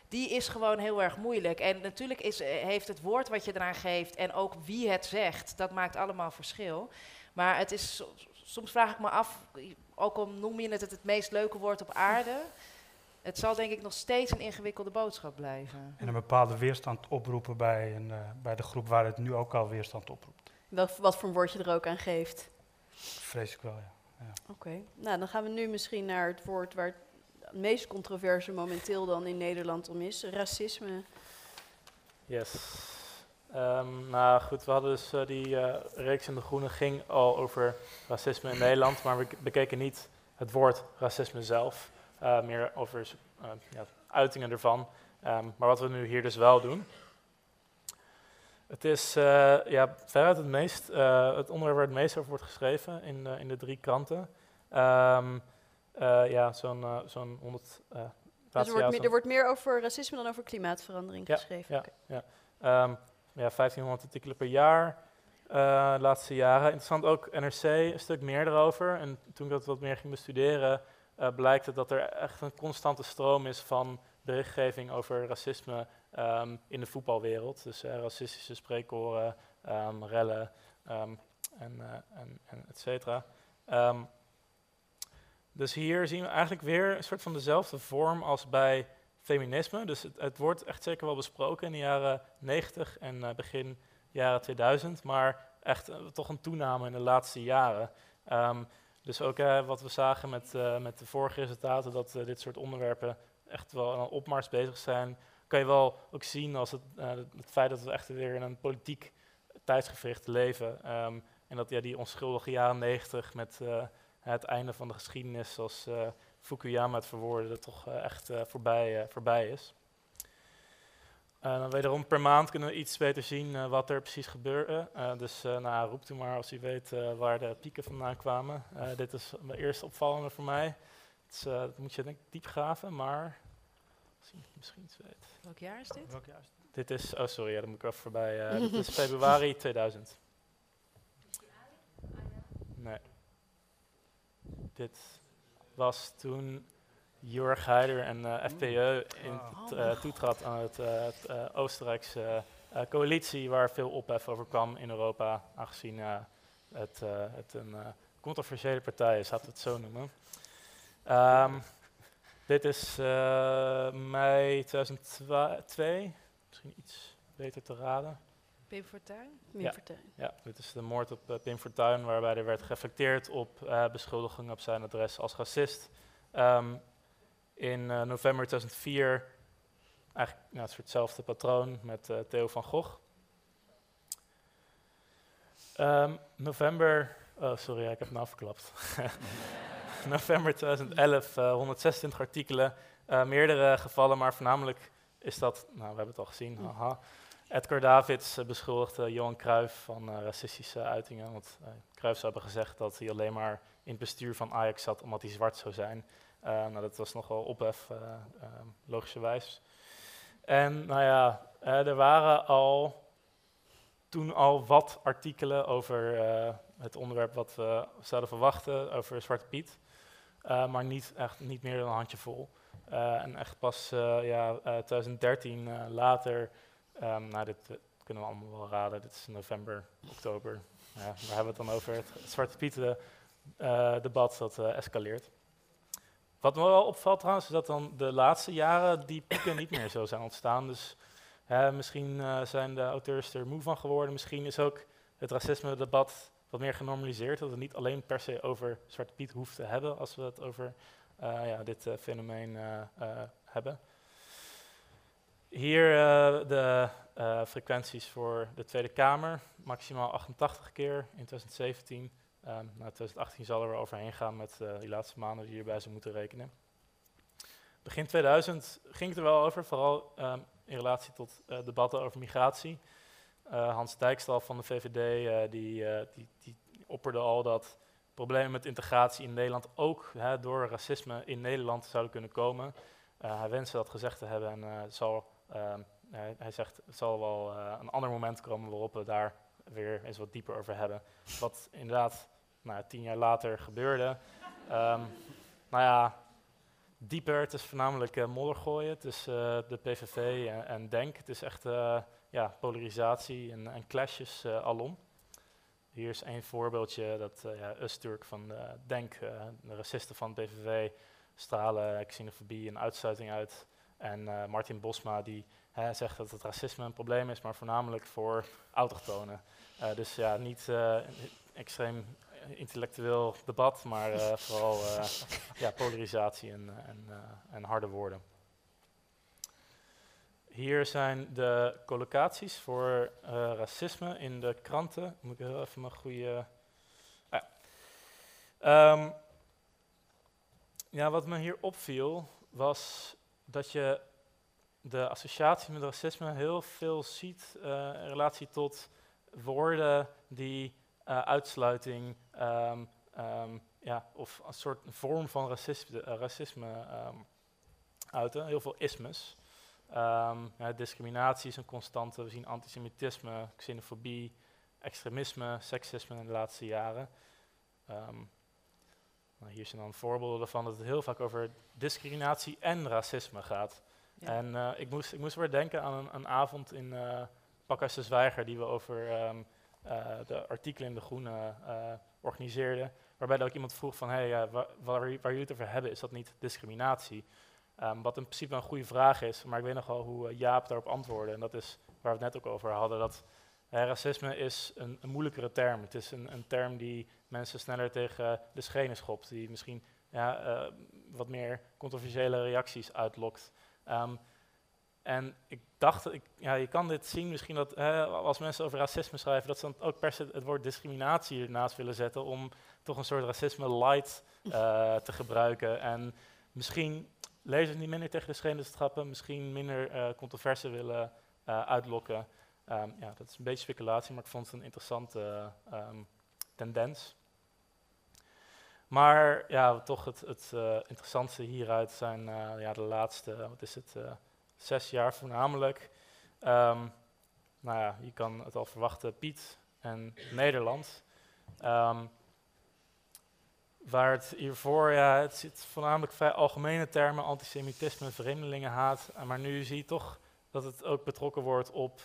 Die is gewoon heel erg moeilijk. En natuurlijk is, eh, heeft het woord wat je eraan geeft en ook wie het zegt, dat maakt allemaal verschil. Maar het is, so- soms vraag ik me af, ook al noem je het het, het meest leuke woord op aarde, het zal denk ik nog steeds een ingewikkelde boodschap blijven. En een bepaalde weerstand oproepen bij, een, eh, bij de groep waar het nu ook al weerstand oproept. Welk, wat voor een woord je er ook aan geeft. Vrees ik wel, ja. Oké, nou dan gaan we nu misschien naar het woord waar het meest controverse momenteel dan in Nederland om is. Racisme. Yes. Ehm, nou goed, we hadden dus eh, die eh, reeks in de Groene ging al over racisme in Nederland, maar we bekeken niet het woord racisme zelf, eh, meer over ja, uitingen ervan. Ehm, maar wat we nu hier dus wel doen. Het is eh, ja, veruit het, meest, eh, het onderwerp waar het meest over wordt geschreven in, eh, in de drie kranten. Ehm, eh, ja, zo'n zo'n 100. eh, Dus er wordt, meer, er wordt meer over racisme dan over klimaatverandering geschreven. ja, ja. Ehm, ja, 1500 artikelen per jaar de laatste jaren. Interessant ook NRC, een stuk meer erover. En toen ik dat wat meer ging bestuderen, blijkt het dat er echt een constante stroom is van berichtgeving over racisme ehm, in de voetbalwereld. Dus eh, racistische spreekkoren, ehm, rellen ehm, en, eh, en, en et cetera. Dus hier zien we eigenlijk weer een soort van dezelfde vorm als bij feminisme. Dus het, het wordt echt zeker wel besproken in de jaren 90 en eh, begin jaren 2000, maar echt toch een toename in de laatste jaren. Dus ook wat we zagen met, met de vorige resultaten, dat dit soort onderwerpen echt wel een opmars bezig zijn, kan je wel ook zien als het, eh, het feit dat we echt weer in een politiek tijdsgevricht leven. Ehm, en dat ja, die onschuldige jaren 90 met eh, het einde van de geschiedenis, zoals eh, Fukuyama het verwoordde, toch eh, echt voorbij, voorbij is. Wederom per maand kunnen we iets beter zien wat er precies gebeurde. Dus nou, roept u maar als u weet waar de pieken vandaan kwamen. Dit is mijn eerste opvallende voor mij. Dat moet je denk ik diep graven, maar misschien weet. Welk jaar is dit? Welk jaar is het? Dit is, oh sorry, ja, daar moet ik even voorbij. eh, dit is februari 2000. Nee. Dit was toen Jörg Haider en FPÖ in, eh, toetrad aan het, eh, het eh, Oostenrijkse eh, coalitie waar veel ophef over kwam in Europa, aangezien eh, het, eh, het een eh, controversiële partij is, laten we het zo noemen. Ehm, dit is eh, mei 2002, misschien iets beter te raden. Pim Fortuyn? Ja. Ja, dit is de moord op eh, Pim Fortuyn, waarbij er werd gereflecteerd op eh, beschuldigingen op zijn adres als racist. Ehm, in eh, november 2004 eigenlijk nou, soort hetzelfde patroon met eh, Theo van Gogh. Ehm, november, oh sorry, ik heb het nou verklapt. november 2011, eh, 126 artikelen, eh, meerdere gevallen, maar voornamelijk is dat, nou we hebben het al gezien, haha. Edgar Davids uh, beschuldigde Johan Cruijff van eh, racistische uitingen. Want Cruijff zou hebben gezegd dat hij alleen maar in het bestuur van Ajax zat omdat hij zwart zou zijn. Uh, nou, dat was nogal ophef, uh, logischerwijs. En nou ja, er waren al toen al wat artikelen over het onderwerp wat we zouden verwachten, over Zwarte Piet. Uh, maar niet, echt, niet meer dan een handjevol. Uh, en echt pas ja, 2013 later Um, nou, dit kunnen we allemaal wel raden. Dit is november, oktober. Ja, waar hebben we het dan over? Het, Zwarte Pieten debat dat escaleert. Wat me wel opvalt trouwens, is dat dan de laatste jaren die pieken niet meer zo zijn ontstaan. Dus misschien zijn de auteurs er moe van geworden. Misschien is ook het racisme-debat wat meer genormaliseerd. Dat we niet alleen per se over Zwarte Piet hoeven te hebben als we het over ja, dit fenomeen hebben. Hier de frequenties voor de Tweede Kamer, maximaal 88 keer in 2017. Um, nou, 2018 zal er wel overheen gaan met die laatste maanden die hierbij zou moeten rekenen. Begin 2000 ging het er wel over, vooral um, in relatie tot debatten over migratie. Hans Dijkstal van de VVD die, die, die opperde al dat problemen met integratie in Nederland ook hè, door racisme in Nederland zouden kunnen komen. hij wenste dat gezegd te hebben en zal uh, hij, hij zegt, zal wel eh, een ander moment komen waarop we daar weer eens wat dieper over hebben. Wat inderdaad nou, tien jaar later gebeurde. Ehm, nou ja, dieper, het is voornamelijk uh, modder gooien tussen uh, de PVV en, en, DENK. Het is echt uh, ja, polarisatie en, en clashes alom. Hier is één voorbeeldje dat ja, Usturk van DENK, de racisten van de PVV, stralen xenofobie en uitsluiting uit. En Martin Bosma die zegt dat het racisme een probleem is, maar voornamelijk voor autochtonen. dus ja, niet extreem intellectueel debat, maar uh, vooral uh, ja, polarisatie en, en, uh, en, harde woorden. Hier zijn de collocaties voor racisme in de kranten. Moet ik heel even mijn goede. Ah, ja. Um, ja, wat me hier opviel was dat je de associatie met racisme heel veel ziet in relatie tot woorden die uh, uitsluiting um, um, ja, of een soort vorm van racisme, racisme uiten. Heel veel ismes. Ja, discriminatie is een constante. We zien antisemitisme, xenofobie, extremisme, seksisme in de laatste jaren. Nou, hier zijn dan voorbeelden ervan dat het heel vaak over discriminatie en racisme gaat. Ja. En uh, ik, moest, ik moest weer denken aan een, een avond in uh, Pakhuis de Zwijger die we over uh, de artikelen in De Groene uh, organiseerde. Waarbij ook iemand vroeg van, hey, waar, waar, jullie het over hebben, is dat niet discriminatie? Um, wat in principe een goede vraag is, maar ik weet nog wel hoe Jaap daarop antwoordde. En dat is waar we het net ook over hadden, dat racisme is een, een, moeilijkere term. Het is een, een, term die mensen sneller tegen de schenen schopt, die misschien ja, wat meer controversiële reacties uitlokt. Um, en ik dacht, ik, ja, je kan dit zien misschien dat als mensen over racisme schrijven, dat ze dan ook per se het woord discriminatie ernaast willen zetten om toch een soort racisme light te gebruiken. En misschien lezers niet minder tegen de schenen trappen, misschien minder uh, controverse willen uh, uitlokken. Um, ja, dat is een beetje speculatie, maar ik vond het een interessante um, tendens. Maar ja, toch het, het interessantste hieruit zijn ja, de laatste, wat is het zes jaar voornamelijk. Um, nou ja, je kan het al verwachten, Piet en Nederland. Um, waar het hiervoor, ja, het zit voornamelijk vrij algemene termen, antisemitisme, vreemdelingenhaat. Maar nu zie je toch dat het ook betrokken wordt op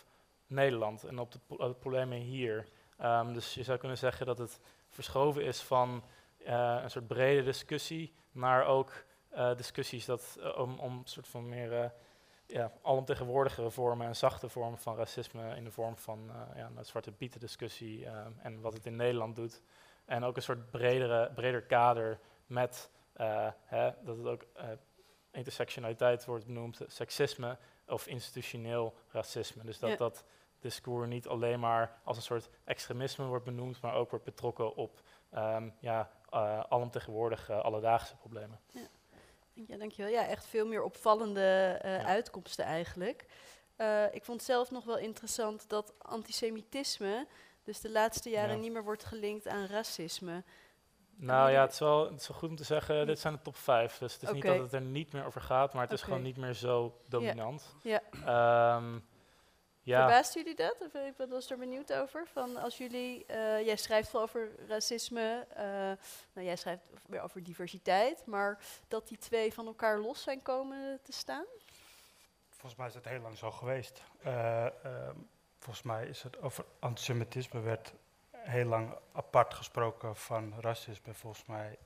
Nederland en op de, pro problemen hier. Um, dus je zou kunnen zeggen dat het verschoven is van uh, een soort brede discussie naar ook uh, discussies dat, uh, om, om een soort van meer ja, alomtegenwoordigere vormen en zachte vormen van racisme in de vorm van ja, een Zwarte Pieten discussie uh, en wat het in Nederland doet. En ook een soort bredere, breder kader met uh, hè, dat het ook intersectionaliteit wordt benoemd, seksisme of institutioneel racisme. Dus dat ja. dat discours niet alleen maar als een soort extremisme wordt benoemd, maar ook wordt betrokken op um, ja, alomtegenwoordige alledaagse problemen. Ja. Ja, dankjewel. Ja, echt veel meer opvallende uh, ja. uitkomsten eigenlijk. Uh, ik vond zelf nog wel interessant dat antisemitisme dus de laatste jaren ja. niet meer wordt gelinkt aan racisme. Nou ja, het is, wel, het is wel goed om te zeggen, dit zijn de top 5. Dus het is okay. niet dat het er niet meer over gaat, maar het is gewoon niet meer zo dominant. Ja. ja. Um, ja. Verbaast jullie dat? Of ik was er benieuwd over. Van als jullie, uh, jij schrijft veel over racisme, uh, nou, jij schrijft weer over diversiteit, maar dat die twee van elkaar los zijn komen te staan? Volgens mij is het heel lang zo geweest. Uh, volgens mij is het over antisemitisme werd heel lang apart gesproken van racisme. Volgens mij.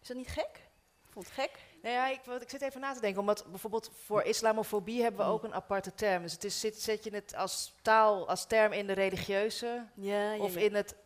Is dat niet gek? Ik vond het gek. Nou ja, ik, ik zit even na te denken, omdat bijvoorbeeld voor islamofobie hebben we ook een aparte term. Dus het is, zit, zet je het als taal, als term in de religieuze ja, ja, of ja. in het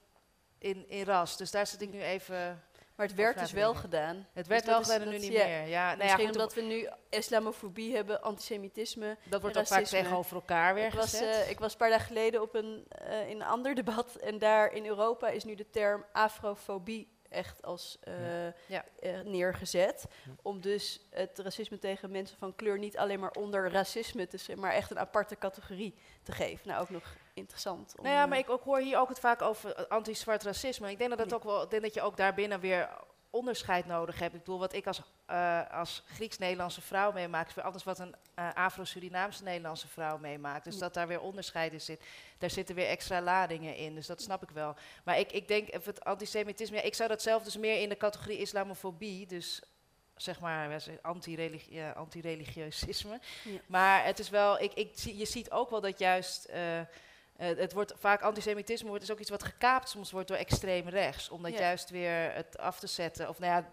in, in ras. Dus daar zit ik nu even. Maar het werd dus wel gedaan. Het werd dus wel gedaan en nu niet meer. Ja, nou Misschien ja, omdat we nu islamofobie hebben, antisemitisme. Dat wordt ook vaak tegenover elkaar weer ik was, gezet. uh, ik was een paar dagen geleden op een, uh, in een ander debat. En daar in Europa is nu de term afrofobie echt als uh, ja. uh, neergezet. Om dus het racisme tegen mensen van kleur niet alleen maar onder racisme te zijn, maar echt een aparte categorie te geven. Nou, ook nog interessant. Om, nou ja, maar ik ook hoor hier ook het vaak over anti-zwart racisme. Ik denk dat dat ook wel, ik denk dat je ook daarbinnen weer onderscheid nodig hebt. Ik bedoel, wat ik als, eh, als Grieks-Nederlandse vrouw meemaak, is weer anders wat een eh, Afro-Surinaamse Nederlandse vrouw meemaakt. Dus dat daar weer onderscheid in zit. Daar zitten weer extra ladingen in, dus dat snap ik wel. Maar ik, ik denk, of het antisemitisme, ja, ik zou dat zelf dus meer in de categorie islamofobie, dus zeg maar anti-religieusisme. Ja. Maar het is wel, ik, ik, je ziet ook wel dat juist, eh, het wordt vaak antisemitisme wordt dus ook iets wat gekaapt soms wordt door extreem rechts. Om dat Ja. juist weer het af te zetten. Of nou ja,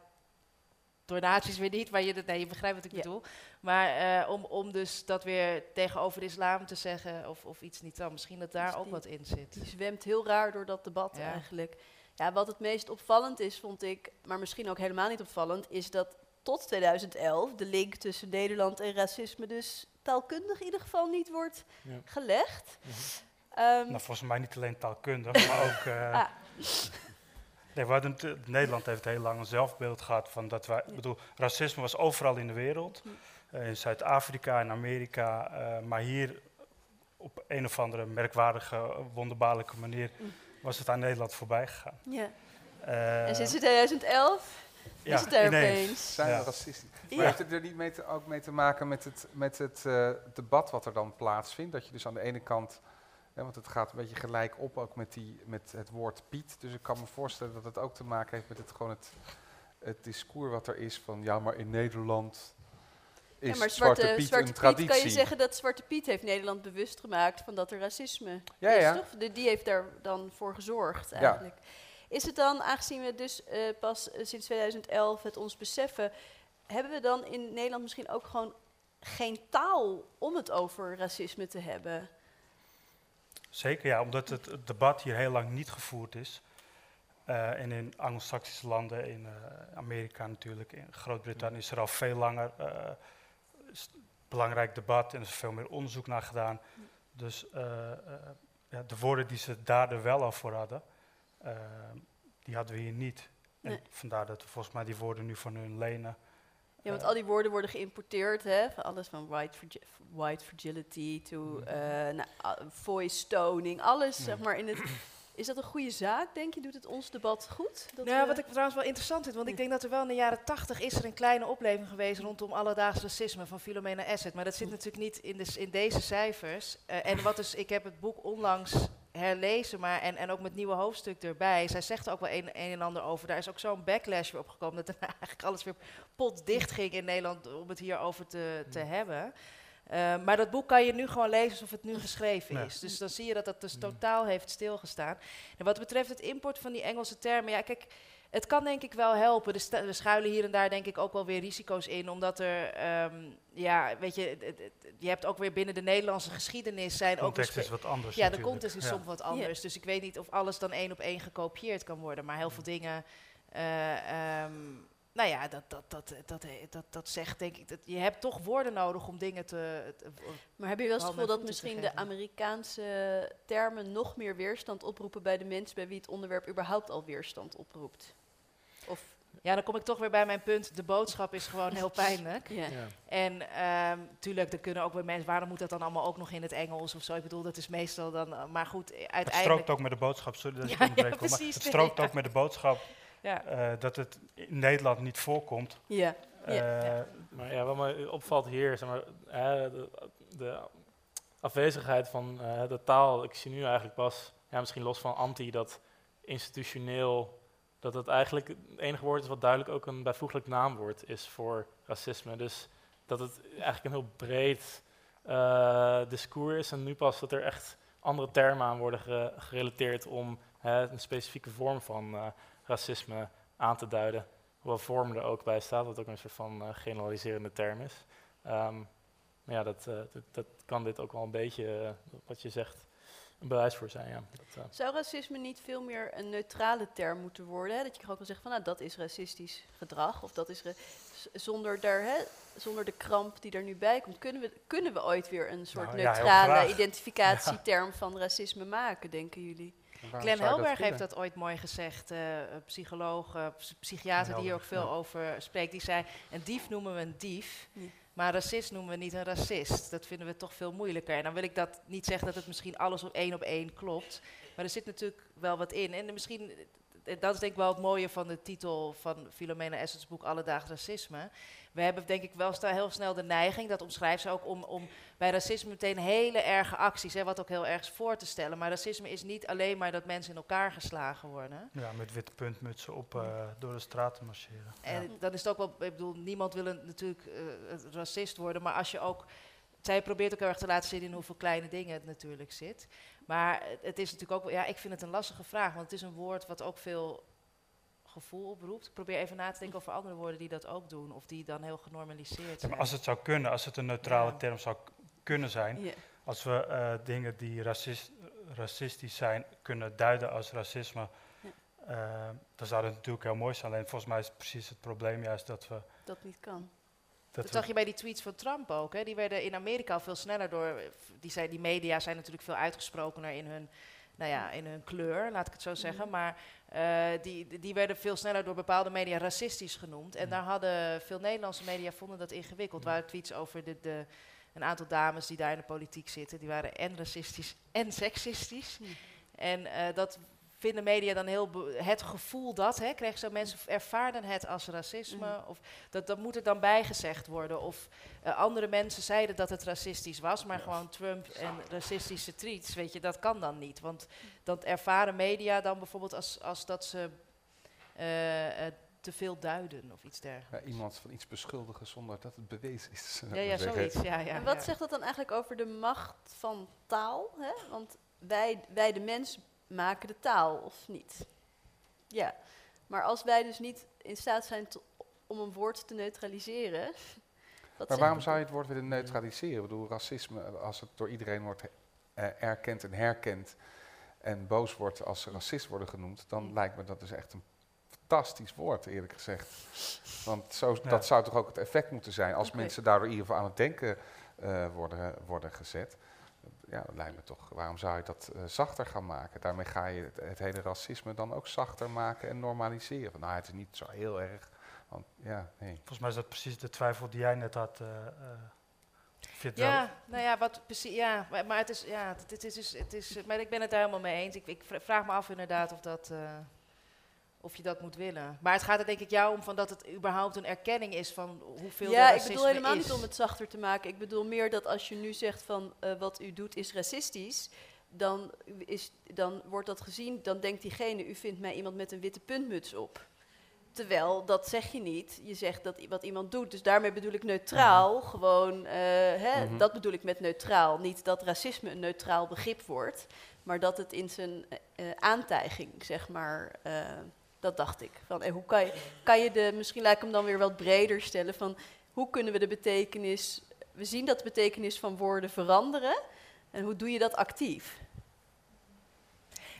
door nazi's weer niet, maar je, nee, je begrijpt wat ik Ja. bedoel. Maar eh, om, om dus dat weer tegenover de islam te zeggen of, of iets niet dan. Misschien dat daar Dus ook die- wat in zit. Die zwemt heel raar door dat debat Ja. eigenlijk. Ja, wat het meest opvallend is, vond ik, maar misschien ook helemaal niet opvallend, is dat tot 2011 de link tussen Nederland en racisme dus taalkundig in ieder geval niet wordt Ja. gelegd. Mhm. Ehm, Nou, volgens mij niet alleen taalkundig, maar ook. Ah. nee, we hadden het- Nederland heeft heel lang een zelfbeeld gehad van dat wij. Ik bedoel, racisme was overal in de wereld. Eh, in Zuid-Afrika, in Amerika. eh, maar hier op een of andere merkwaardige, wonderbaarlijke manier was het aan Nederland voorbij gegaan. ja. Eh, en sinds 2011 ja, is het er ineens. opeens. Zijn Ja. we racistisch? Ja. Maar heeft het er niet mee te, ook mee te maken met het, met het eh, debat wat er dan plaatsvindt? Dat je dus aan de ene kant, want het gaat een beetje gelijk op ook met, die, met het woord Piet. Dus ik kan me voorstellen dat het ook te maken heeft met het, gewoon het, het discours wat er is van ja, maar in Nederland is ja, maar Zwarte, Zwarte, Piet Zwarte een Piet traditie. kan je zeggen dat Zwarte Piet heeft Nederland bewust gemaakt van dat er racisme Ja, is, ja. toch? De- die heeft daar dan voor gezorgd Ja. eigenlijk. Is het dan, aangezien we dus eh, pas eh, sinds 2011 het ons beseffen, hebben we dan in Nederland misschien ook gewoon geen taal om het over racisme te hebben? Zeker, ja, omdat het, het debat hier heel lang niet gevoerd is. Eh, en in Anglo-Saxische landen, in eh, Amerika natuurlijk, in Groot-Brittannië is er al veel langer het belangrijk debat en er is veel meer onderzoek naar gedaan. Dus ja, de woorden die ze daar er wel al voor hadden, die hadden we hier niet. En Nee. vandaar dat we volgens mij die woorden nu van hun lenen. Ja, want al die woorden worden geïmporteerd, hè? Van alles van white, fragi- white fragility to eh, nou, ah, voice toning, alles zeg maar in het. Is dat een goede zaak, denk je? Doet het ons debat goed? Dat nou, wat ik trouwens wel interessant vind, want ik denk dat er wel in de jaren tachtig is er een kleine opleving geweest rondom alledaags racisme van Philomena Asset. Maar dat zit natuurlijk niet in, de, in deze cijfers. Eh, en wat dus, ik heb het boek onlangs herlezen, maar en, en ook met nieuwe hoofdstuk erbij. Zij zegt er ook wel een, een en ander over. Daar is ook zo'n backlash weer opgekomen dat daarna eigenlijk alles weer potdicht ging in Nederland om het hierover te, te hebben. Eh, maar dat boek kan je nu gewoon lezen alsof het nu geschreven Ja. is. Dus dan zie je dat dat dus totaal heeft stilgestaan. En wat betreft het import van die Engelse termen, ja, kijk, het kan denk ik wel helpen. Er, er schuilen hier en daar denk ik ook wel weer risico's in, omdat er, ehm, ja, weet je, je hebt ook weer binnen de Nederlandse geschiedenis zijn De ook weer context is wat anders. ja, de context is Ja. soms wat anders. Dus ik weet niet of alles dan één op één gekopieerd kan worden. Maar heel veel dingen. eh, ehm, nou ja, dat, dat, dat, dat, dat, dat zegt denk ik. Dat, je hebt toch woorden nodig om dingen te. te- Maar heb je wel eens het gevoel dat misschien de. Amerikaanse termen nog meer weerstand oproepen bij de mensen bij wie het onderwerp überhaupt al weerstand oproept? Of, ja, dan kom ik toch weer bij mijn punt. De boodschap is gewoon heel pijnlijk. ja. Ja. En ehm tuurlijk, er kunnen ook weer mensen. Waarom moet dat dan allemaal ook nog in het Engels of zo? Ik bedoel, dat is meestal dan. eh, maar goed, eh, Het uiteindelijk. strookt ook met de boodschap, sorry dat ik Ja, maar precies, het nee, strookt ja. ook met de boodschap Ja. eh, dat het in Nederland niet voorkomt. Ja. Eh, Ja. Maar ja, wat me opvalt hier, zeg maar, hè, de, de afwezigheid van eh, de taal. Ik zie nu eigenlijk pas, ja, misschien los van anti, dat institutioneel, dat het eigenlijk het enige woord is wat duidelijk ook een bijvoeglijk naamwoord is voor racisme. Dus dat het eigenlijk een heel breed eh, discours is en nu pas dat er echt andere termen aan worden ge- gerelateerd om hè, een specifieke vorm van eh, racisme aan te duiden. Hoewel vorm er ook bij staat, wat ook een soort van eh, generaliserende term is. Ehm, maar ja, dat, dat, dat kan dit ook wel een beetje, wat je zegt, een bewijs voor zijn. Ja. Dat, eh, Zou racisme niet veel meer een neutrale term moeten worden? Hè? Dat je ook wel zegt van nou, dat is racistisch gedrag. Of dat is zonder, daar, hè, zonder de kramp die er nu bij komt. Kunnen we, kunnen we ooit weer een soort Nou, neutrale identificatieterm van racisme maken, denken jullie? Glenn Helberg heeft dat ooit mooi gezegd, eh, psycholoog, eh, ps- psychiater die hier ook veel ja. over spreekt. Die zei, een dief noemen we een dief, Ja. Maar racist noemen we niet een racist. Dat vinden we toch veel moeilijker. En dan wil ik dat niet zeggen dat het misschien alles op één op één klopt, maar er zit natuurlijk wel wat in. En misschien, dat is denk ik wel het mooie van de titel van Philomena Essens boek Alledaags Racisme. We hebben denk ik wel heel snel de neiging, dat omschrijft ze ook, om, om bij racisme meteen hele erge acties, hè, wat ook heel erg is voor te stellen. Maar racisme is niet alleen maar dat mensen in elkaar geslagen worden. Ja, met witte puntmutsen op eh, door de straten marcheren. En Ja. dan is het ook wel, ik bedoel, niemand wil een- natuurlijk eh, racist worden, maar als je ook, zij probeert ook heel erg te laten zien in hoeveel kleine dingen het natuurlijk zit. Maar het- is natuurlijk ook, ja, ik vind het een lastige vraag, want het is een woord wat ook veel gevoel oproept. Ik probeer even na te denken over andere woorden die dat ook doen, of die dan heel genormaliseerd Ja, zijn. maar als het zou kunnen, als het een neutrale Ja. term zou kunnen zijn, Ja. als we eh, dingen die racist, racistisch zijn kunnen duiden als racisme, eh, dan zou dat natuurlijk heel mooi zijn. Alleen volgens mij is precies het probleem juist dat we... Dat niet kan. Dat zag je bij die tweets van Trump ook. Hè? Die werden in Amerika al veel sneller door. Die, zijn, die media zijn natuurlijk veel uitgesprokener in hun, nou ja, in hun kleur, laat ik het zo zeggen. Mhm. Maar eh, die, die werden veel sneller door bepaalde media racistisch genoemd. En Mhm. daar hadden veel Nederlandse media vonden dat ingewikkeld. Mhm. waren tweets over de, de, een aantal dames die daar in de politiek zitten. Die waren en racistisch en seksistisch. En eh, dat vinden media dan heel... het gevoel dat, hè, kregen zo mensen ervaarden het als racisme. Mhm. Of dat, dat moet er dan bijgezegd worden. Of eh, andere mensen zeiden dat het racistisch was, maar Ja. gewoon Trump en racistische tweets, weet je, dat kan dan niet. Want dat ervaren media dan bijvoorbeeld als, als dat ze eh, eh, te veel duiden of iets dergelijks. Ja, iemand van iets beschuldigen zonder dat het bewezen is. Ja, ja, zoiets. Ja, ja, en wat ja. zegt dat dan eigenlijk over de macht van taal? Hè? Want wij, wij de mens maken de taal, of niet? Ja, maar als wij dus niet in staat zijn om een woord te neutraliseren. Maar waarom zou je het woord willen neutraliseren? Ik bedoel, racisme, als het door iedereen wordt eh, erkend en herkend en boos wordt als ze racist worden genoemd, dan lijkt me dat dus echt een fantastisch woord, eerlijk gezegd. Want zo, Ja. dat zou toch ook het effect moeten zijn, als mensen daardoor in ieder geval aan het denken eh, worden, worden gezet. Ja, dat lijkt me toch. Waarom zou je dat eh, zachter gaan maken? Daarmee ga je het, het hele racisme dan ook zachter maken en normaliseren. Nou, het is niet zo heel erg. Want ja, nee. Volgens mij is dat precies de twijfel die jij net had. eh, eh. Het Ja, nou ja, wat precies. Ja, maar, maar het is, ja, het, het is, dus- het is, maar ik ben het daar helemaal mee eens. Ik, ik vra- vraag me af inderdaad of dat, eh, of je dat moet willen. Maar het gaat er denk ik jou om van dat het überhaupt een erkenning is van hoeveel Ja, ik bedoel helemaal is. niet om het zachter te maken. Ik bedoel meer dat als je nu zegt van eh, wat u doet is racistisch, dan, is, dan wordt dat gezien, dan denkt diegene, u vindt mij iemand met een witte puntmuts op. Terwijl, dat zeg je niet. Je zegt dat wat iemand doet. Dus daarmee bedoel ik neutraal. Gewoon, eh, hè, Mhm. dat bedoel ik met neutraal. Niet dat racisme een neutraal begrip wordt. Maar dat het in zijn eh, aantijging, zeg maar, dat dacht ik. Van, eh, hoe kan je, kan je de, misschien laat ik hem dan weer wat breder stellen. Van, hoe kunnen we de betekenis, we zien dat de betekenis van woorden veranderen. En hoe doe je dat actief?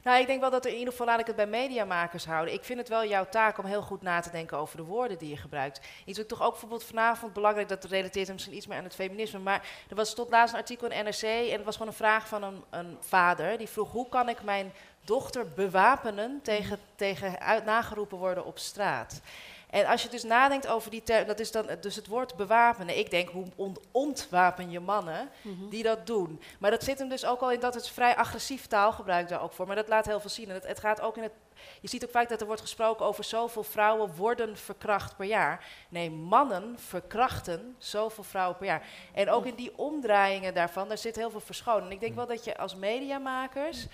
Nou, ik denk wel dat er in ieder geval, laat ik het bij mediamakers houden. Ik vind het wel jouw taak om heel goed na te denken over de woorden die je gebruikt. Iets wat ik toch ook bijvoorbeeld vanavond belangrijk, dat relateert misschien iets meer aan het feminisme. Maar er was tot laatst een artikel in NRC en het was gewoon een vraag van een, een vader. Die vroeg, hoe kan ik mijn dochter bewapenen tegen, tegen uit, nageroepen worden op straat? En als je dus nadenkt over die term, dat is dan dus het woord bewapenen. Ik denk, hoe ont- ontwapen je mannen die dat doen? Maar dat zit hem dus ook al in dat het vrij agressief taalgebruik daar ook voor. Maar dat laat heel veel zien. En het, het gaat ook in het. Je ziet ook vaak dat er wordt gesproken over zoveel vrouwen worden verkracht per jaar. Nee, mannen verkrachten zoveel vrouwen per jaar. En ook in die omdraaiingen daarvan, daar zit heel veel verschoning. En ik denk wel dat je als mediamakers.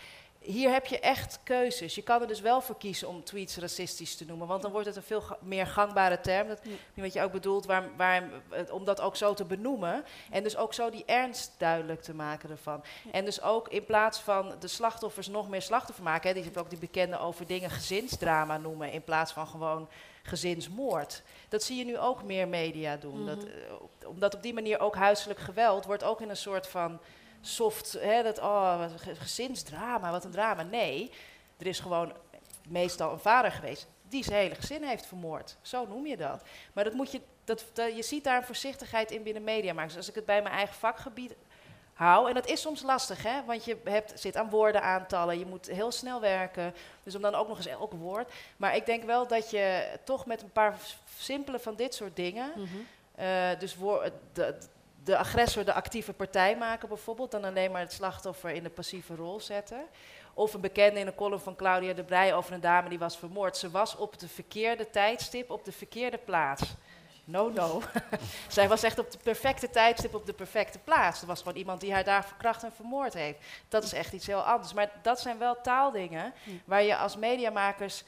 Hier heb je echt keuzes. Je kan er dus wel voor kiezen om tweets racistisch te noemen. Want dan wordt het een veel ga- meer gangbare term. Dat, nu Wat je ook bedoelt, waar, waar, om dat ook zo te benoemen. En dus ook zo die ernst duidelijk te maken ervan. En dus ook in plaats van de slachtoffers nog meer slachtoffer maken. Hè, die heeft ook die bekende over dingen gezinsdrama noemen. In plaats van gewoon gezinsmoord. Dat zie je nu ook meer media doen. dat, Mhm. eh, omdat op die manier ook huiselijk geweld wordt ook in een soort van soft, hè, dat, oh, gezinsdrama, wat een drama. Nee, er is gewoon meestal een vader geweest die zijn hele gezin heeft vermoord. Zo noem je dat. Maar dat moet je, dat, dat- je ziet daar een voorzichtigheid in binnen media. Maar als ik het bij mijn eigen vakgebied hou, en dat is soms lastig, hè, want je hebt, zit aan woordenaantallen, je moet heel snel werken. Dus om dan ook nog eens elk woord. Maar ik denk wel dat je toch met een paar simpele van dit soort dingen, Mhm. eh, dus woor- de, agressor de actieve partij maken bijvoorbeeld, dan alleen maar het slachtoffer in de passieve rol zetten. Of een bekende in een column van Claudia de Brij over een dame die was vermoord. Ze was op de verkeerde tijdstip op de verkeerde plaats. No, no. Zij was echt op de perfecte tijdstip op de perfecte plaats. Er was gewoon iemand die haar daar verkracht en vermoord heeft. Dat is echt iets heel anders. Maar dat zijn wel taaldingen waar je als mediamakers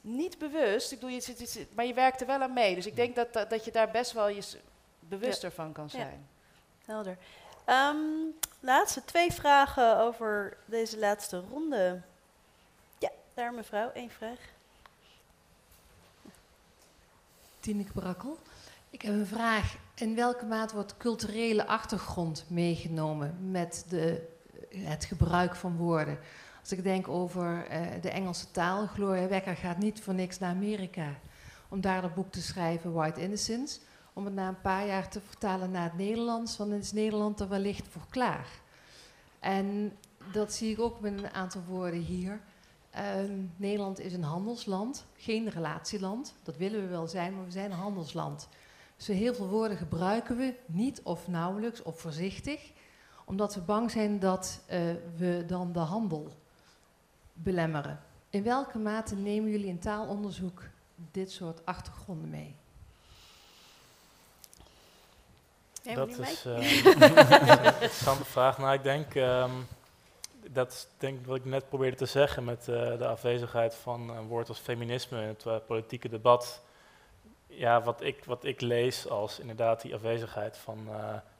niet bewust, ik bedoel, je maar je werkt er wel aan mee. Dus ik denk dat, dat, dat je daar best wel je bewuster van kan zijn. Helder. Ehm, laatste twee vragen over deze laatste ronde. Ja, daar mevrouw, één vraag. Tineke Brakkel. Ik heb een vraag. In welke mate wordt culturele achtergrond meegenomen met de, het gebruik van woorden? Als ik denk over eh, de Engelse taal, Gloria Wekker gaat niet voor niks naar Amerika om daar het boek te schrijven, White Innocence, om het na een paar jaar te vertalen naar het Nederlands, want dan is Nederland er wellicht voor klaar. En dat zie ik ook met een aantal woorden hier. Ehm, Nederland is een handelsland, geen relatieland. Dat willen we wel zijn, maar we zijn een handelsland. Dus heel veel woorden gebruiken we niet of nauwelijks of voorzichtig, omdat we bang zijn dat eh, we dan de handel belemmeren. In welke mate nemen jullie in taalonderzoek dit soort achtergronden mee? Dat is eh, een interessante vraag. Nou, ik denk, ehm, dat is denk wat ik net probeerde te zeggen met eh, de afwezigheid van een woord als feminisme in het eh, politieke debat. Ja, wat ik, wat ik lees als inderdaad die afwezigheid van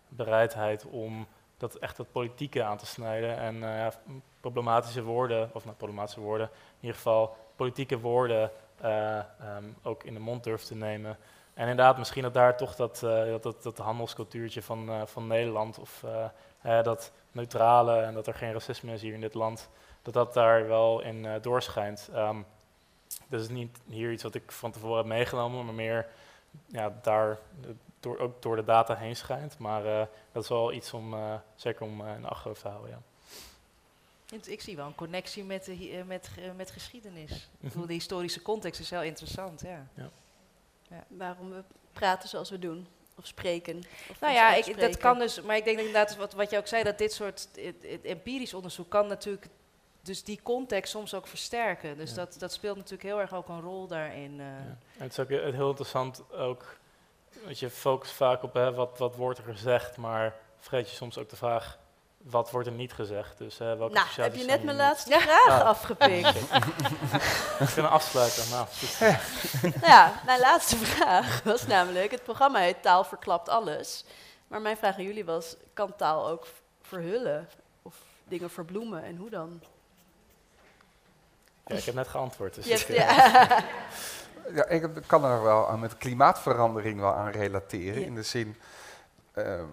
bereidheid om dat echt het politieke aan te snijden en ja, problematische woorden, of nou problematische woorden, in ieder geval politieke woorden eh, ehm, ook in de mond durft te nemen. En inderdaad, misschien dat daar toch dat, eh, dat, dat, handelscultuurtje van, eh, van Nederland of eh, dat neutrale en dat er geen racisme is hier in dit land, dat dat daar wel in doorschijnt. Ehm, dat is niet hier iets wat ik van tevoren heb meegenomen, maar meer ja, daar door, ook door de data heen schijnt. Maar dat is wel iets om zeker om in de achterhoofd te houden. Ja. Ik, zie wel een connectie met, met, met geschiedenis. Ik bedoel, de historische context is heel interessant, ja. Waarom we praten zoals we doen. Of spreken. Of Nou ja, ik, dat kan dus, maar ik denk dat inderdaad, wat, wat je ook zei, dat dit soort empirisch onderzoek kan natuurlijk dus die context soms ook versterken. Dus Ja. dat, dat speelt natuurlijk heel erg ook een rol daarin. eh. Ja. En het is ook heel heel interessant ook, want je focust vaak op hè, wat, wat wordt er gezegd, maar vergeet je soms ook de vraag, wat wordt er niet gezegd? Dus, hè, welke Nou, heb je net mijn niet? laatste vraag Ah. afgepikt. We kunnen afsluiten. Nou, ja, mijn laatste vraag was namelijk, het programma heet Taal verklapt alles. Maar mijn vraag aan jullie was, kan taal ook verhullen? Of dingen verbloemen en hoe dan? Ja, ik heb net geantwoord. Dus ik, eh, ja. Ja, ik kan er wel aan met klimaatverandering wel aan relateren. Ja. In de zin, ehm,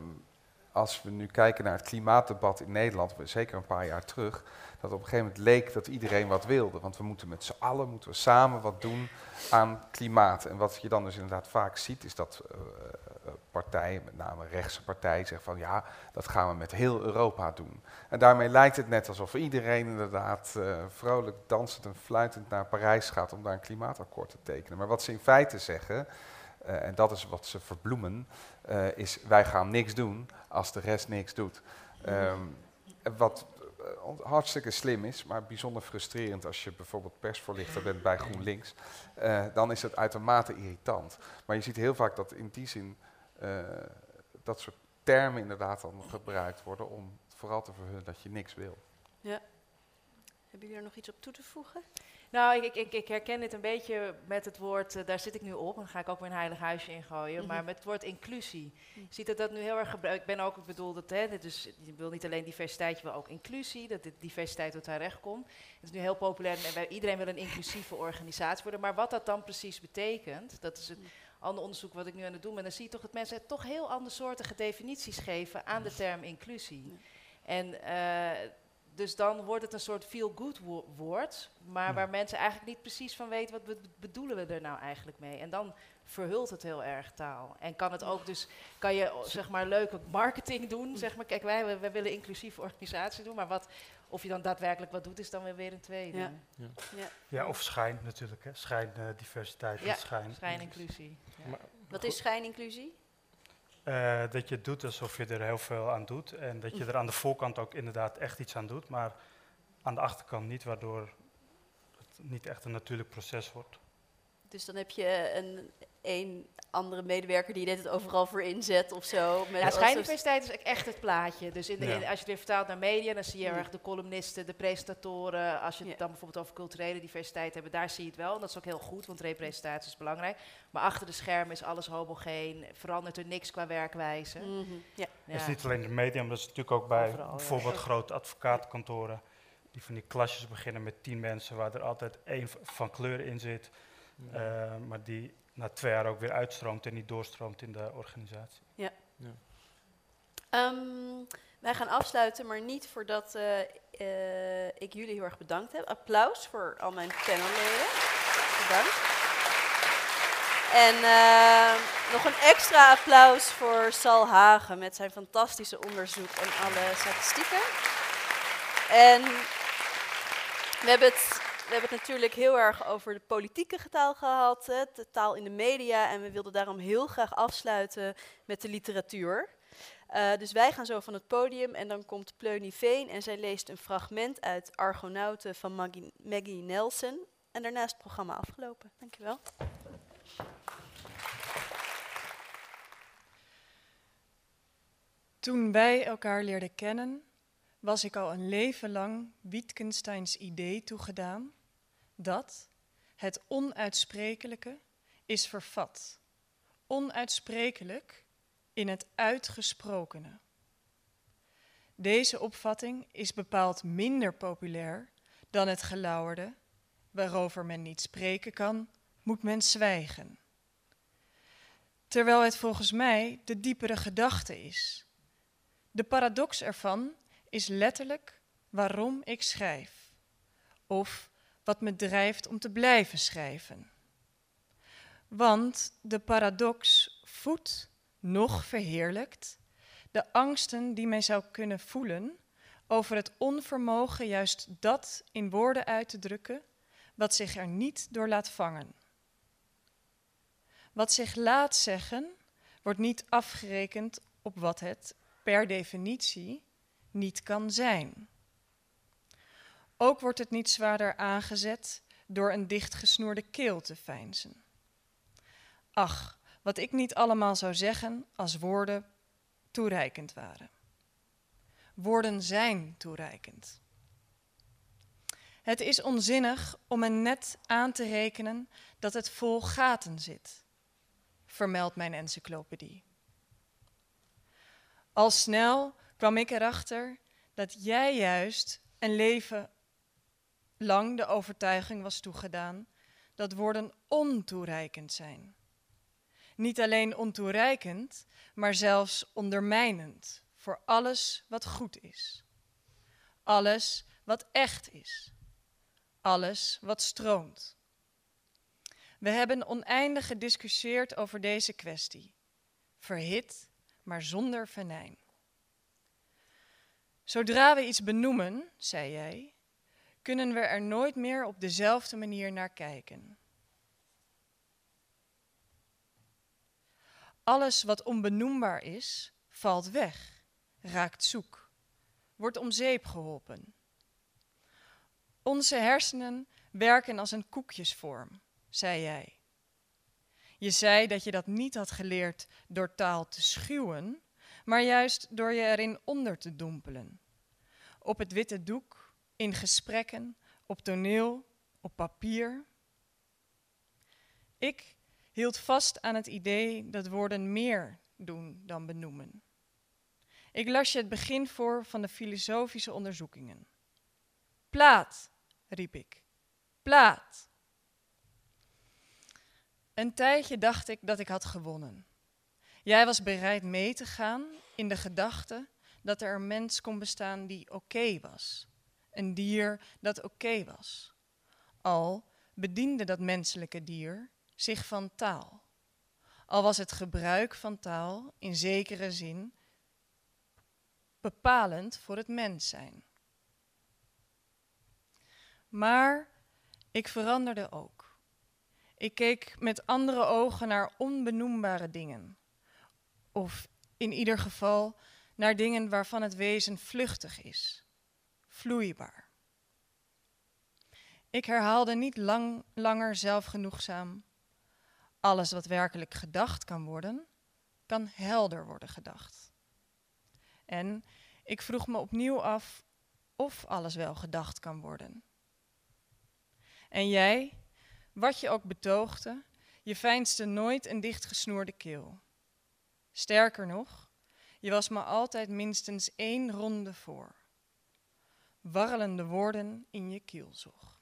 als we nu kijken naar het klimaatdebat in Nederland, zeker een paar jaar terug, dat op een gegeven moment leek dat iedereen wat wilde. Want we moeten met z'n allen, moeten we samen wat doen aan klimaat. En wat je dan dus inderdaad vaak ziet, is dat eh, eh, partijen, met name rechtse partijen, zeggen van ja, dat gaan we met heel Europa doen. En daarmee lijkt het net alsof iedereen inderdaad eh, vrolijk dansend en fluitend naar Parijs gaat om daar een klimaatakkoord te tekenen. Maar wat ze in feite zeggen, en dat is wat ze verbloemen, is wij gaan niks doen als de rest niks doet. Ehm, wat eh, hartstikke slim is, maar bijzonder frustrerend als je bijvoorbeeld persvoorlichter bent bij GroenLinks, eh, dan is het uitermate irritant. Maar je ziet heel vaak dat in die zin eh, dat soort termen inderdaad dan gebruikt worden om vooral te verhullen dat je niks wil. Hebben jullie er nog iets op toe te voegen? Nou, ik, ik- ik, herken dit een beetje met het woord, eh, daar zit ik nu op, en dan ga ik ook weer een heilig huisje in gooien, Mhm. maar met het woord inclusie. Je ziet dat dat nu heel erg gebruikt. Ik ben ook, ik bedoel dat, hè, is, je wil niet alleen diversiteit, je wil ook inclusie, dat dit diversiteit tot haar recht komt. Het is nu heel populair en wij, iedereen wil een inclusieve organisatie worden, maar wat dat dan precies betekent, dat is het Mhm. ander onderzoek wat ik nu aan het doen ben, dan zie je toch dat mensen toch heel andersoortige definities geven aan de term inclusie. En eh, dus dan wordt het een soort feel-good wo- woord, maar Ja. waar mensen eigenlijk niet precies van weten wat be- bedoelen we er nou eigenlijk mee. En dan verhult het heel erg taal. En kan het ook dus, kan je zeg maar leuke marketing doen, zeg maar, kijk wij, wij willen inclusieve organisatie doen, maar wat, of je dan daadwerkelijk wat doet, is dan weer weer een tweede. Ja. Ja, Ja, of schijn natuurlijk. Hè. Schijn, eh, diversiteit, Ja, schijn. schijninclusie. Ja. Maar- Wat is schijninclusie? Eh, dat je doet alsof je er heel veel aan doet. En dat je er aan de voorkant ook inderdaad echt iets aan doet, maar aan de achterkant niet, waardoor het niet echt een natuurlijk proces wordt. Dus dan heb je een, een andere medewerker die het overal voor inzet of zo. Met Ja, schijnuniversiteit is echt het plaatje. Dus in de, Ja. in- als je het weer vertaalt naar media, dan zie je Mm. erg de columnisten, de presentatoren. Als je het Ja. dan bijvoorbeeld over culturele diversiteit hebt, daar zie je het wel. En dat is ook heel goed, want representatie is belangrijk. Maar achter de schermen is alles homogeen, verandert er niks qua werkwijze. Mhm, ja. Ja. Het is niet alleen de media, maar dat is natuurlijk ook bij Overal, ja. bijvoorbeeld grote advocatenkantoren. Die van die klasjes beginnen met tien mensen, waar er altijd één van kleur in zit. eh, maar die na twee jaar ook weer uitstroomt en niet doorstroomt in de organisatie. Ehm, wij gaan afsluiten, maar niet voordat eh, eh, ik jullie heel erg bedankt heb. Applaus voor al mijn panelleden. Bedankt. En eh, nog een extra applaus voor Sal Hagen met zijn fantastische onderzoek en alle statistieken. En we hebben het, hebben het natuurlijk heel erg over de politieke taal gehad, hè, de taal in de media. En we wilden daarom heel graag afsluiten met de literatuur. Eh, dus wij gaan zo van het podium en dan komt Pleuny Veen en zij leest een fragment uit Argonauten van Maggie, Maggie Nelson. En daarna is het programma afgelopen. Dankjewel. Toen wij elkaar leerden kennen, was ik al een leven lang Wittgensteins idee toegedaan dat het onuitsprekelijke is vervat. Onuitsprekelijk in het uitgesprokene. Deze opvatting is bepaald minder populair dan het gelauwerde, waarover men niet spreken kan, moet men zwijgen. Terwijl het volgens mij de diepere gedachte is. De paradox ervan is letterlijk waarom ik schrijf, of wat me drijft om te blijven schrijven. Want de paradox voedt, nog verheerlijkt, de angsten die mij zou kunnen voelen over het onvermogen juist dat in woorden uit te drukken wat zich er niet door laat vangen. Wat zich laat zeggen wordt niet afgerekend op wat het per definitie niet kan zijn. Ook wordt het niet zwaarder aangezet door een dichtgesnoerde keel te veinzen. Ach, wat ik niet allemaal zou zeggen als woorden toereikend waren. Woorden zijn toereikend. Het is onzinnig om een net aan te rekenen dat het vol gaten zit, vermeldt mijn encyclopedie. Al snel kwam ik erachter dat jij juist een leven lang de overtuiging was toegedaan dat woorden ontoereikend zijn. Niet alleen ontoereikend, maar zelfs ondermijnend voor alles wat goed is. Alles wat echt is. Alles wat stroomt. We hebben oneindig gediscussieerd over deze kwestie. Verhit, maar zonder venijn. Zodra we iets benoemen, zei jij, kunnen we er nooit meer op dezelfde manier naar kijken. Alles wat onbenoembaar is, valt weg, raakt zoek, wordt om zeep geholpen. Onze hersenen werken als een koekjesvorm, zei jij. Je zei dat je dat niet had geleerd door taal te schuwen, maar juist door je erin onder te dompelen. Op het witte doek, in gesprekken, op toneel, op papier. Ik hield vast aan het idee dat woorden meer doen dan benoemen. Ik las je het begin voor van de filosofische onderzoekingen. Plaat, riep ik. Plaat. Een tijdje dacht ik dat ik had gewonnen. Jij was bereid mee te gaan in de gedachte dat er een mens kon bestaan die oké was. Een dier dat oké was. Al bediende dat menselijke dier zich van taal. Al was het gebruik van taal in zekere zin bepalend voor het mens zijn. Maar ik veranderde ook. Ik keek met andere ogen naar onbenoembare dingen. Of in ieder geval naar dingen waarvan het wezen vluchtig is, vloeibaar. Ik herhaalde niet lang, langer zelfgenoegzaam. Alles wat werkelijk gedacht kan worden, kan helder worden gedacht. En ik vroeg me opnieuw af of alles wel gedacht kan worden. En jij, wat je ook betoogde, je fijnste nooit een dichtgesnoerde keel. Sterker nog, je was me altijd minstens één ronde voor. Warrelende woorden in je kielzog.